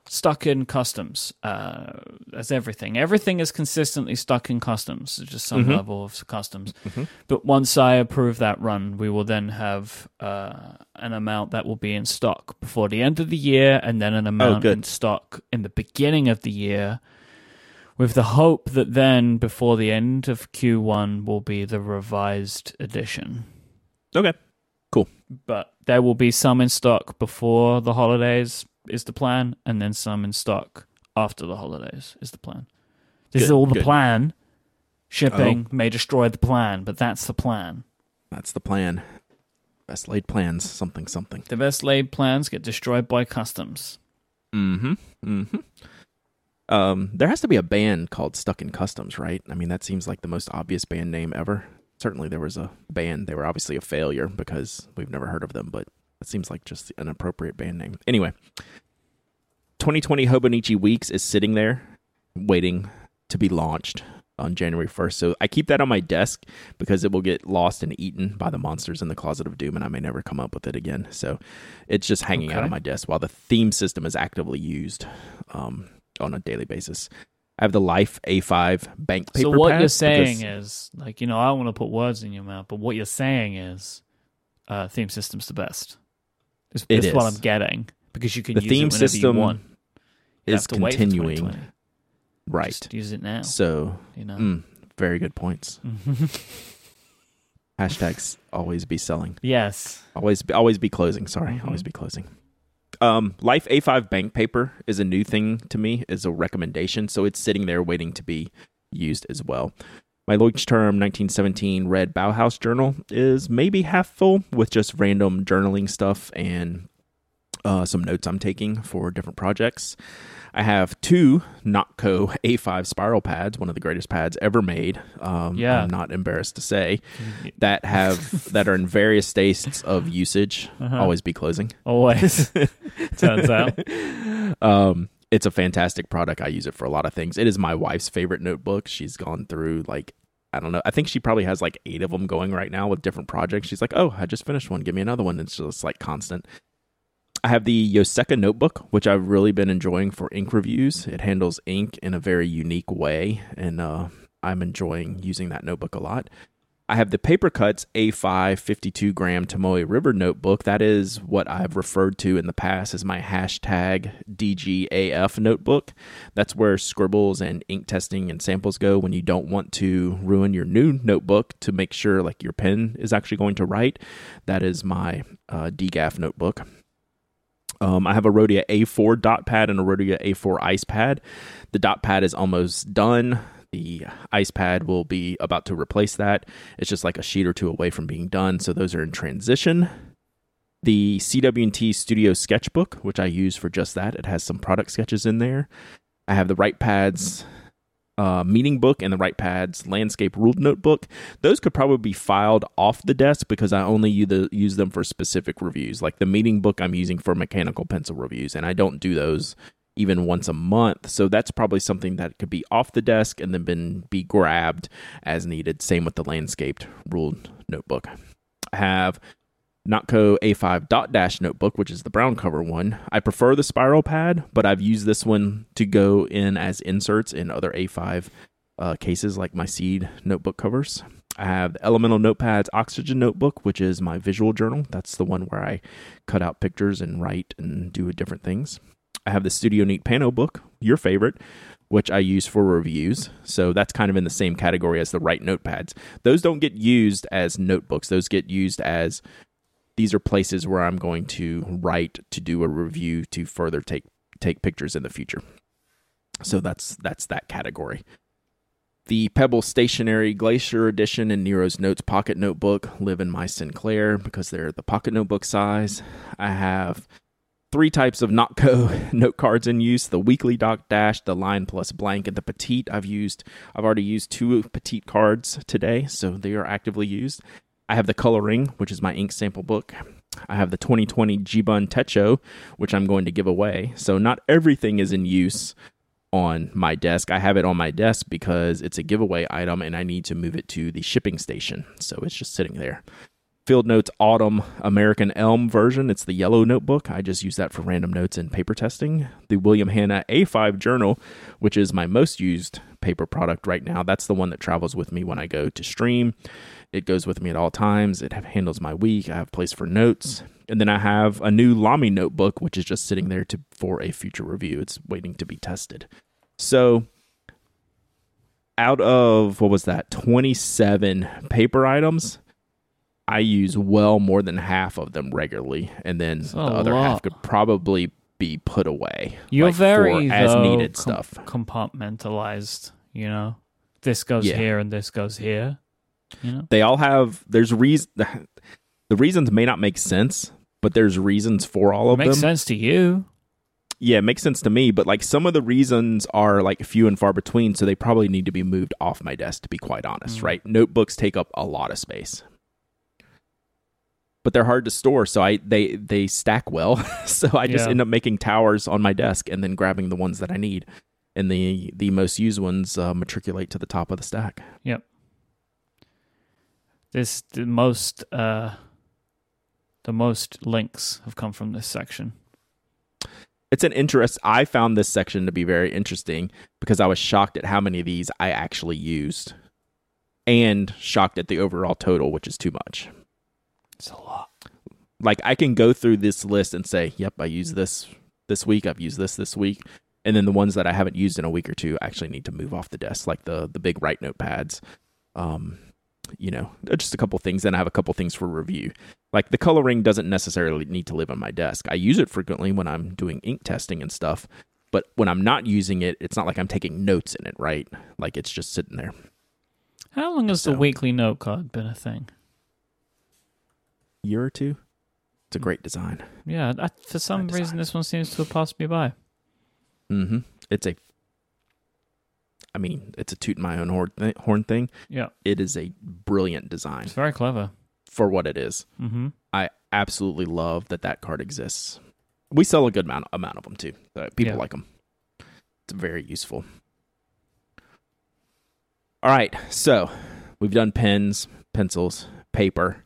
stuck in customs. Uh, as everything, everything is consistently stuck in customs. There's just some Mhm. level of customs. Mhm. But once I approve that run, we will then have uh, an amount that will be in stock before the end of the year, and then an amount good. in stock in the beginning of the year with the hope that then before the end of Q1 will be the revised edition. Okay. Cool. But there will be some in stock before the holidays is the plan, and then some in stock after the holidays is the plan. This is all the good. Oh. plan. Shipping may destroy the plan, but that's the plan. That's the plan. Best laid plans. Something. Something. The best laid plans get destroyed by customs. Mm-hmm. Mm-hmm. Um, there has to be a band called Stuck in Customs, right? I mean, that seems like the most obvious band name ever. Certainly, there was a band. They were obviously a failure because we've never heard of them, but it seems like just an appropriate band name. Anyway, 2020 Hobonichi Weeks is sitting there, waiting to be launched on January 1st. So I keep that on my desk because it will get lost and eaten by the monsters in the Closet of Doom, and I may never come up with it again. So it's just hanging out on my desk while the theme system is actively used um, on a daily basis. I have the Life A5 bank paper. so what you're saying is, like, you know, I don't want to put words in your mouth, but what you're saying is, uh, theme system's the best. Is, It is what is. I'm getting because you can use the use theme it whenever system you want. You is have to wait continuing, right? Just use it now. So, You know. mm, very good points. (laughs) Hashtags always be selling. yes. Always, be, always be closing. Sorry, Mhm. always be closing. Um, Life A5 bank paper is a new thing to me. is a recommendation, so it's sitting there waiting to be used as well. My Leuchtturm 1917 red Bauhaus journal is maybe half full with just random journaling stuff and uh, some notes I'm taking for different projects. I have two Nock Co A5 spiral pads, one of the greatest pads ever made. Um, Yeah. I'm not embarrassed to say that have that are in various states of usage. Uh-huh. Always be closing. Always. (laughs) Turns out. Um, it's a fantastic product. I use it for a lot of things. It is my wife's favorite notebook. She's gone through like I don't know. I think she probably has like eight of them going right now with different projects. She's like, "Oh, I just finished one. Give me another one." It's just like constant. I have the Yoseka notebook, which I've really been enjoying for ink reviews. It handles ink in a very unique way, and uh, I'm enjoying using that notebook a lot. I have the Paper Cuts A5 52 gram Tomoe River notebook. That is what I've referred to in the past as my hashtag DGAF notebook. That's where scribbles and ink testing and samples go when you don't want to ruin your new notebook to make sure like your pen is actually going to write. That is my uh, DGAF notebook. Um, I have a Rhodia A4 dot pad and a Rhodia A4 ice pad. The dot pad is almost done. The ice pad will be about to replace that. It's just like a sheet or two away from being done. So those are in transition. The CW&T Studio Sketchbook, which I use for just that, it has some product sketches in there. I have the Right Pads uh, meeting book and the Right Pads landscape ruled notebook. Those could probably be filed off the desk because I only use, use them for specific reviews. Like the meeting book, I'm using for mechanical pencil reviews, and I don't do those even once a month. So that's probably something that could be off the desk and then been be grabbed as needed. Same with the landscaped ruled notebook. I have Nock Co A5 dot dash notebook, which is the brown cover one. I prefer the spiral pad, but I've used this one to go in as inserts in other A5 uh, cases like my seed notebook covers. I have the Elemental Notepads Oxygen Notebook, which is my visual journal. That's the one where I cut out pictures and write and do different things. I have the Studio Neat Panobook, your favorite, which I use for reviews. So that's kind of in the same category as the Write Notepads. Those don't get used as notebooks, those get used as these are places where I'm going to write to do a review to further take take pictures in the future. So that's that's that category. The Pebble Stationery Glacier Edition and Nero's Notes Pocket Notebook live in my Sinclair because they're the pocket notebook size. I have three types of Nock Co (laughs) note cards in use the weekly dot dash the line plus blank and the petite. I've used i've already used two petite cards today so they are actively used. I have the Col-o-ring which is my ink sample book. I have the 2020 Jibun Techo which i'm going to give away. So not everything is in use on my desk. I have it on my desk because it's a giveaway item and i need to move it to the shipping station. So it's just sitting there Field Notes Autumn American Elm version. It's the yellow notebook. I just use that for random notes and paper testing. The William Hannah A5 journal, which is my most used paper product right now. That's the one that travels with me when I go to stream. It goes with me at all times. It handles my week. I have place for notes. And then I have a new Lamy notebook, which is just sitting there to for a future review. It's waiting to be tested. So out of what was that 27 paper items I use well more than half of them regularly, and then That's the other half could probably be put away. You're like, very for as needed com- stuff. compartmentalized. You know, this goes Yeah. here and this goes here. You know, They all have. There's reason. The reasons may not make sense, but there's reasons for all of makes them. Makes sense to you. Yeah, it makes sense to me, but like some of the reasons are like few and far between, so they probably need to be moved off my desk. To be quite honest, Mm. right? Notebooks take up a lot of space. But they're hard to store, so I they they stack well. (laughs) so I just Yeah. end up making towers on my desk and then grabbing the ones that I need, and the the most used ones uh, matriculate to the top of the stack. Yep. This the most uh the most links have come from this section. It's an interest. I found this section to be very interesting because I was shocked at how many of these I actually used, and shocked at the overall total, which is too much. It's a lot. Like I can go through this list and say, "Yep, I used this this week. I've used this this week," and then the ones that I haven't used in a week or two actually need to move off the desk, like the the big write notepads. Um, you know, just a couple things. Then I have a couple things for review. Like the Col-o-ring doesn't necessarily need to live on my desk. I use it frequently when I'm doing ink testing and stuff. But when I'm not using it, it's not like I'm taking notes in it, right? Like it's just sitting there. How long has So- the weekly note card been a thing? Year or two. It's a great design. Yeah, I, for some reason, this one seems to have passed me by. Mm-hmm. It's a. I mean, it's a toot my own horn, th- horn thing. Yeah, It is a brilliant design it's very clever. for what it is. Mm-hmm. I absolutely love that that card exists. We sell a good amount amount of them too. People Yeah. like them. It's very useful. All right, so we've done pens, pencils, paper.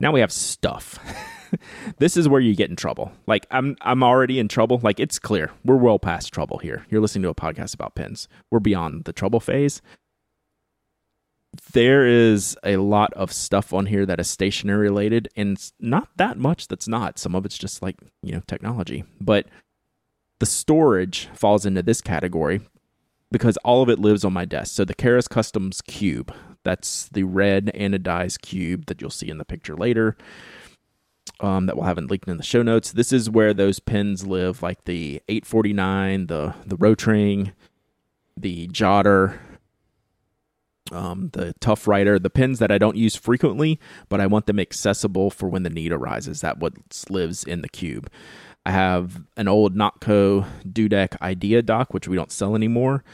Now we have stuff. (laughs) this is where you get in trouble. Like I'm I'm already in trouble. Like it's clear. We're well past trouble here. You're listening to a podcast about pins. We're beyond the trouble phase. There is a lot of stuff on here that is stationery related and not that much that's not. Some of it's just like, you know, technology. But the storage falls into this category because all of it lives on my desk. So the Karas Kustoms cube, that's the red anodized cube that you'll see in the picture later. Um, that we'll have it linked in the show notes. This is where those pins live, like the 849, the the Rotring, the Jotter, um, the Tuff Writer, the pins that I don't use frequently, but I want them accessible for when the need arises. That what lives in the cube. I have an old Nock Co Dudek Idea dock, which we don't sell anymore.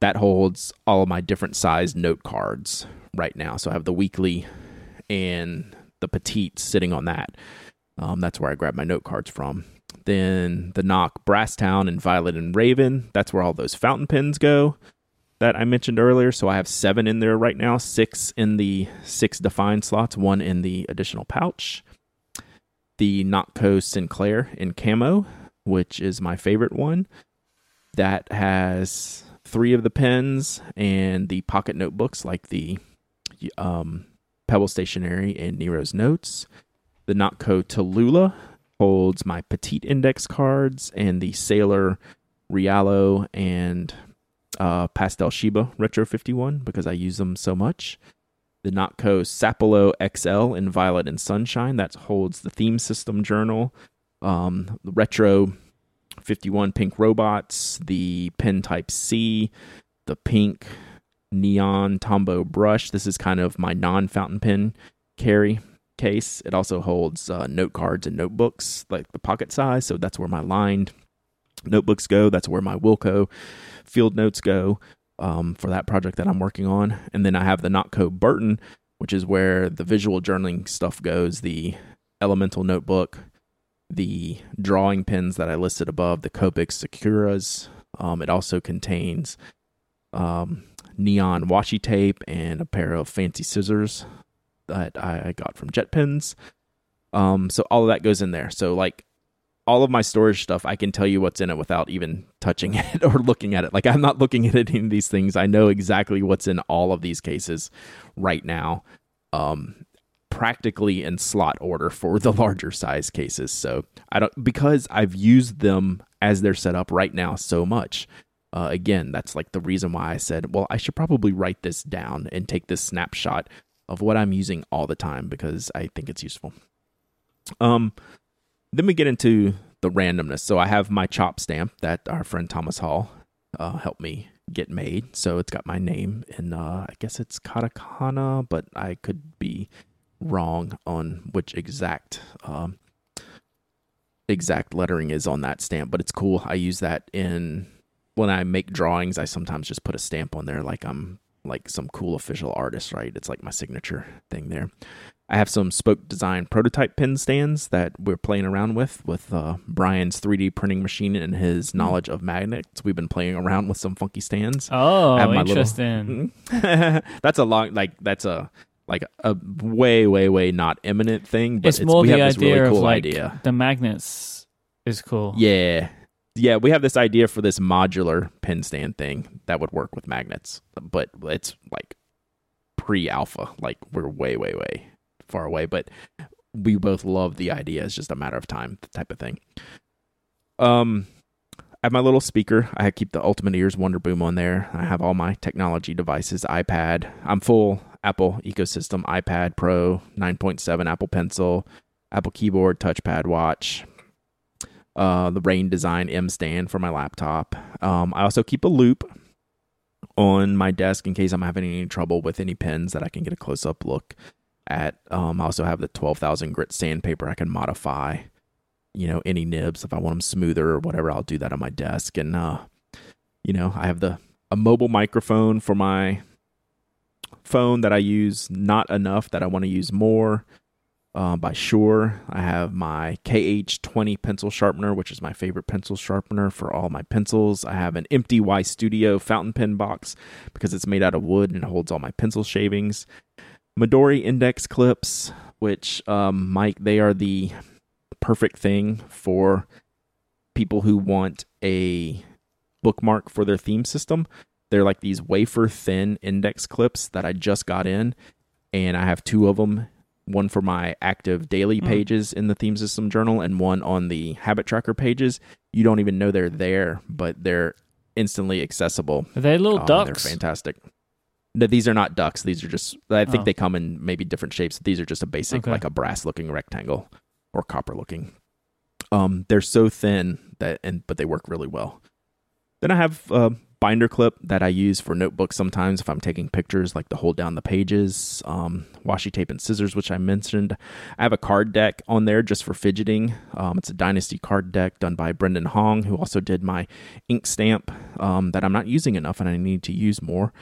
That holds all of my different size note cards right now. So I have the weekly and the petite sitting on that. Um, that's where I grab my note cards from. Then the Nock Brasstown and Violet and Raven. That's where all those fountain pens go that I mentioned earlier. So I have seven in there right now, six in the six defined slots, one in the additional pouch. The Nock Co Sinclair in camo, which is my favorite one. That has three of the pens and the pocket notebooks like the um, Pebble Stationery and Nero's Notes. The Nock Co Tallulah holds my petite index cards and the Sailor Realo and uh, Pastel Shiba Retro 51 because I use them so much. The Nock Co Sapelo XL in Violet and Sunshine that holds the theme system journal. Um, the Retro 51 Pink Robots, the Pen Type C, the Pink Neon Tombow Brush. This is kind of my non fountain pen carry case. It also holds uh, note cards and notebooks, like the pocket size. So that's where my lined notebooks go. That's where my Wilco field notes go um, for that project that I'm working on. And then I have the Nock Co Burton, which is where the visual journaling stuff goes. The Elemental notebook, the drawing pins that I listed above, the Copic Sakuras. Um, it also contains um, neon washi tape and a pair of fancy scissors that I got from JetPens. Um, so all of that goes in there. So like all of my storage stuff, I can tell you what's in it without even (laughs) touching it or looking at it. Like I'm not looking at any of these things. I know exactly what's in all of these cases right now. Um, practically in slot order for the larger size cases. So I don't because I've used them as they're set up right now so much. Uh, again, that's like the reason why I said, well, I should probably write this down and take this snapshot of what I'm using all the time because I think it's useful. Um, then we get into the randomness. So I have my chop stamp that our friend Thomas Hall uh, helped me get made. So it's got my name and uh, I guess it's katakana, but I could be wrong on which exact um, exact lettering is on that stamp. But it's cool. I use that in when I make drawings. I sometimes just put a stamp on there, like I'm like some cool official artist, right? It's like my signature thing there. I have some spoke design prototype pen stands that we're playing around with with uh, Brian's 3D printing machine and his knowledge of magnets. We've been playing around with some funky stands. Oh, I have my little- interesting. (laughs) that's a long like that's a like a way way way not imminent thing, but it's, it's, more we the have this idea really cool of like idea. the magnets is cool. Yeah. Yeah, we have this idea for this modular pen stand thing that would work with magnets, but it's like pre alpha. Like we're way, way, way far away, but we both love the idea. It's just a matter of time type of thing. Um, I have my little speaker. I keep the Ultimate Ears Wonder Boom on there. I have all my technology devices, iPad. I'm full Apple ecosystem, iPad Pro, 9.7 Apple Pencil, Apple Keyboard, touchpad, watch, uh, the Rain Design M stand for my laptop. Um, I also keep a loupe on my desk in case I'm having any trouble with any pens that I can get a close up look at. Um, I also have the 12,000 grit sandpaper I can modify. You know, any nibs if I want them smoother or whatever, I'll do that on my desk. And uh, you know, I have the a mobile microphone for my phone that I use not enough that I want to use more. Uh, by Shure, I have my KH20 pencil sharpener, which is my favorite pencil sharpener for all my pencils. I have an empty Y Studio fountain pen box because it's made out of wood and holds all my pencil shavings. Midori index clips, which um, Mike, they are the perfect thing for people who want a bookmark for their theme system. They're like these wafer thin index clips that I just got in, and I have two of them one for my active daily pages in the theme system journal and one on the habit tracker pages. You don't even know they're there, but they're instantly accessible. Are they little Oh, ducks? They're fantastic. No, these are not ducks. These are just. I think Oh. they come in maybe different shapes. These are just a basic, Okay. like a brass-looking rectangle or copper-looking. Um, they're so thin that, and but they work really well. Then I have a binder clip that I use for notebooks sometimes if I'm taking pictures, like to hold down the pages. Um, washi tape and scissors, which I mentioned. I have a card deck on there just for fidgeting. Um, it's a Dynasty card deck done by Brendan Hong, who also did my ink stamp um, that I'm not using enough and I need to use more.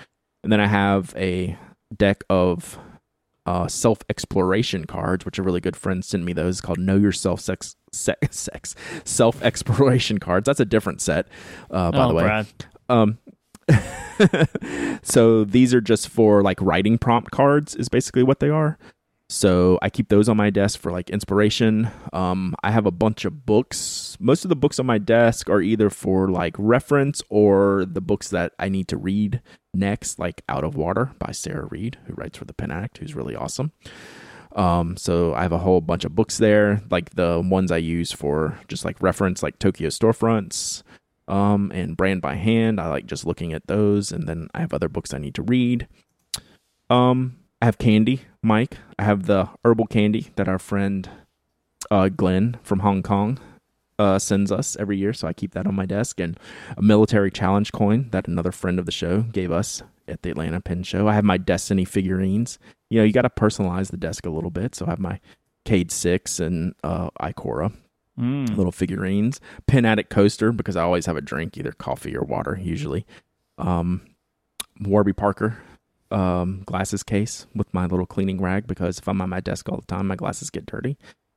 And then I have a deck of uh, self exploration cards, which a really good friend sent me those called Know Yourself Sex, sex, sex Self Exploration (laughs) cards. That's a different set, uh, by oh, the way. Brad. Um, (laughs) so these are just for like writing prompt cards, is basically what they are. So I keep those on my desk for like inspiration. Um, I have a bunch of books. Most of the books on my desk are either for like reference or the books that I need to read next, like Out of Water by Sarah Read, who writes for the Pen Addict, who's really awesome. Um, so I have a whole bunch of books there, like the ones I use for just like reference, like Tokyo storefronts, um, and brand by hand. I like just looking at those, and then I have other books I need to read. Um, I have candy, Mike. I have the herbal candy that our friend uh, Glenn from Hong Kong uh, sends us every year, so I keep that on my desk, and a military challenge coin that another friend of the show gave us at the Atlanta Pen Show. I have my Destiny figurines. You know, you got to personalize the desk a little bit, so I have my Cayde Six and uh, Ikora Mm. little figurines. Pen Addict coaster because I always have a drink, either coffee or water, usually. Um, Warby Parker um, glasses case with my little cleaning rag because if I'm on my desk all the time, my glasses get dirty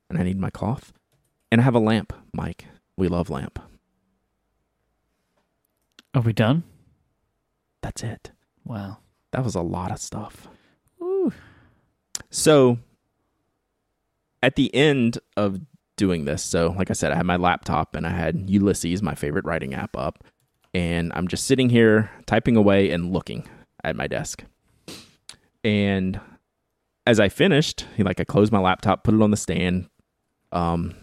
and I need my cloth. And I have a lamp, Mike. We love lamp. Are we done? That's it. Wow. That was a lot of stuff. Ooh. So at the end of doing this, so like I said, I had my laptop and I had Ulysses, my favorite writing app, up, and I'm just sitting here typing away and looking at my desk. And as I finished, like I closed my laptop, put it on the stand, um,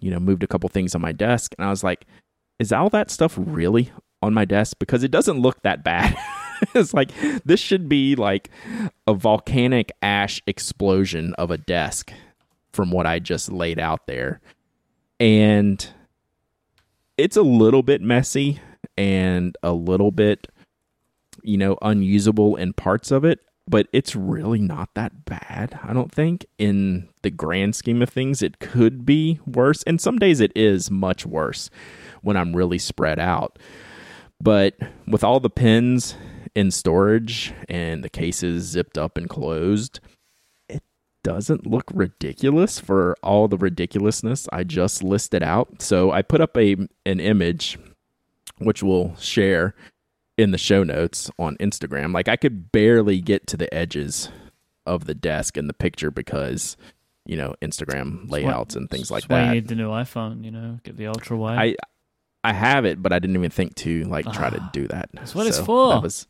you know, moved a couple things on my desk, and I was like, is all that stuff really on my desk? Because it doesn't look that bad. (laughs) it's like this should be like a volcanic ash explosion of a desk from what I just laid out there. And it's a little bit messy and a little bit, you know, unusable in parts of it, but it's really not that bad. I don't think in the grand scheme of things, it could be worse. And some days it is much worse when I'm really spread out. But with all the pins in storage and the cases zipped up and closed, doesn't look ridiculous for all the ridiculousness I just listed out. So I put up a an image which we'll share in the show notes on Instagram. Like I could barely get to the edges of the desk in the picture because you know Instagram layouts and things like why that. you need the new iPhone, you know, get the ultra wide. I I have it, but I didn't even think to like try to Ah, do that. that's what it's for. That was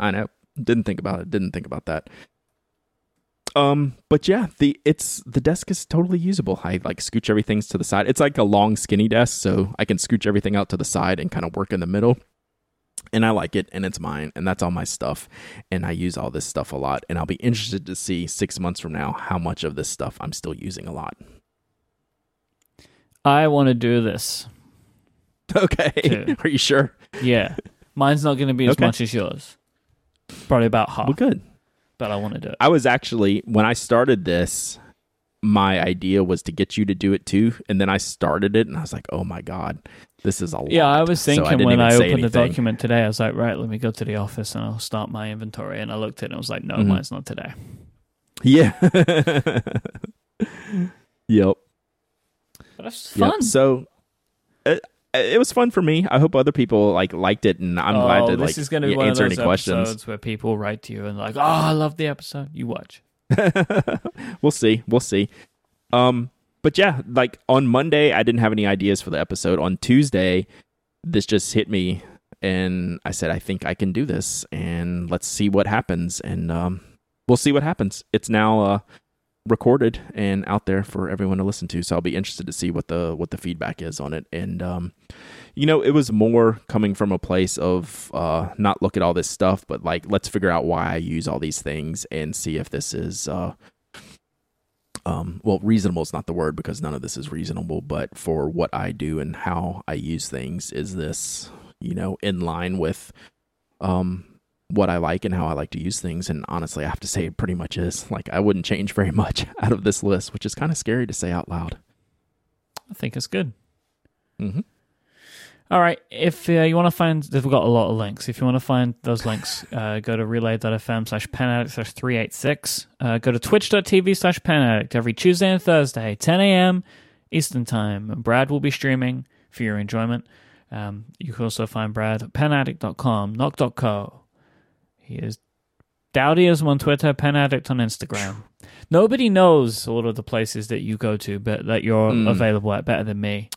I know. Didn't think about it. Didn't think about that. Um, but yeah, the it's the desk is totally usable. I like scooch everything to the side. It's like a long skinny desk, so I can scooch everything out to the side and kind of work in the middle. And I like it, and it's mine, and that's all my stuff. And I use all this stuff a lot, and I'll be interested to see six months from now how much of this stuff I'm still using a lot. I want to do this. (laughs) Okay, Two. are you sure? Yeah. Mine's not going to be as Okay. much as yours. Probably about half. Well, good. But I want to do it. I was actually when I started this, my idea was to get you to do it too, and then I started it, and I was like, "Oh my god, this is a lot." Yeah, I was thinking didn't when I opened the document today, I was like, right, let me go to the office and I'll start my inventory. And I looked at it and I was like, no, Mhm. mine's not today. Yeah. (laughs) yep. But that's Yep. fun. So it, it was fun for me. I hope other people like liked it, and I'm oh, glad to this like is to be yeah, one of answer those any questions. where people write to you and like, oh, I love the episode. You watch. (laughs) we'll see. We'll see. Um, but yeah, like on Monday, I didn't have any ideas for the episode. On Tuesday, this just hit me, and I said, I think I can do this, and let's see what happens. And um, we'll see what happens. It's now uh, recorded and out there for everyone to listen to. So I'll be interested to see what the what the feedback is on it. And um, you know, it was more coming from a place of uh, not look at all this stuff, but like let's figure out why I use all these things and see if this is uh, um, well, reasonable is not the word because none of this is reasonable, but for what I do and how I use things, is this, you know, in line with um, what I like and how I like to use things? And honestly, I have to say it pretty much is. Like, I wouldn't change very (laughs) much out of this list, which is kind of scary to say out loud. I think it's good. Mm-hmm. All right. If uh, you want to find, they've got a lot of links. If you want to find those links, (laughs) uh, go to relay.fm slash penaddict slash 386. Uh, go to twitch.tv slash penaddict every Tuesday and Thursday, 10 a.m. Eastern Time. Brad will be streaming for your enjoyment. Um, you can also find Brad at penaddict.com, nock.co. He is Dowdyism on Twitter, penaddict on Instagram. Nobody knows all of the places that you go to, but that you're Mm. available at better than me.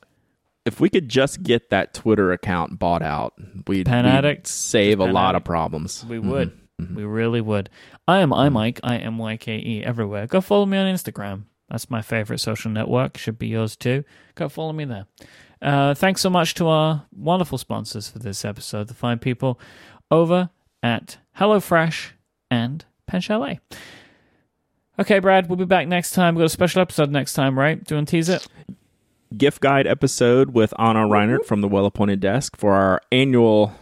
If we could just get that Twitter account bought out, we'd, Pen we'd Addict? save a lot Addict. of problems. We Mhm. would. Mhm. We really would. I am iMyke. I am YKE everywhere. Go follow me on Instagram. That's my favorite social network. Should be yours too. Go follow me there. Uh, thanks so much to our wonderful sponsors for this episode, the fine people over at HelloFresh and Pen Chalet. Okay, Brad, we'll be back next time. We've got a special episode next time, right? Do you want to tease it? gift guide episode with Ana Reinert from the Well Appointed Desk for our annual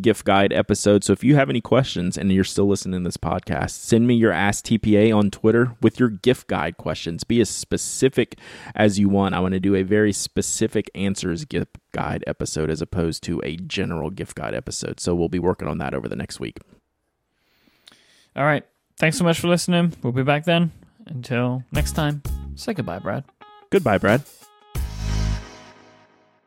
gift guide episode. So if you have any questions and you're still listening to this podcast, send me your Ask TPA on Twitter with your gift guide questions. Be as specific as you want. I want to do a very specific answers gift guide episode as opposed to a general gift guide episode. So we'll be working on that over the next week. All right. Thanks so much for listening. We'll be back then. Until next time, say goodbye, Brad. Goodbye, Brad.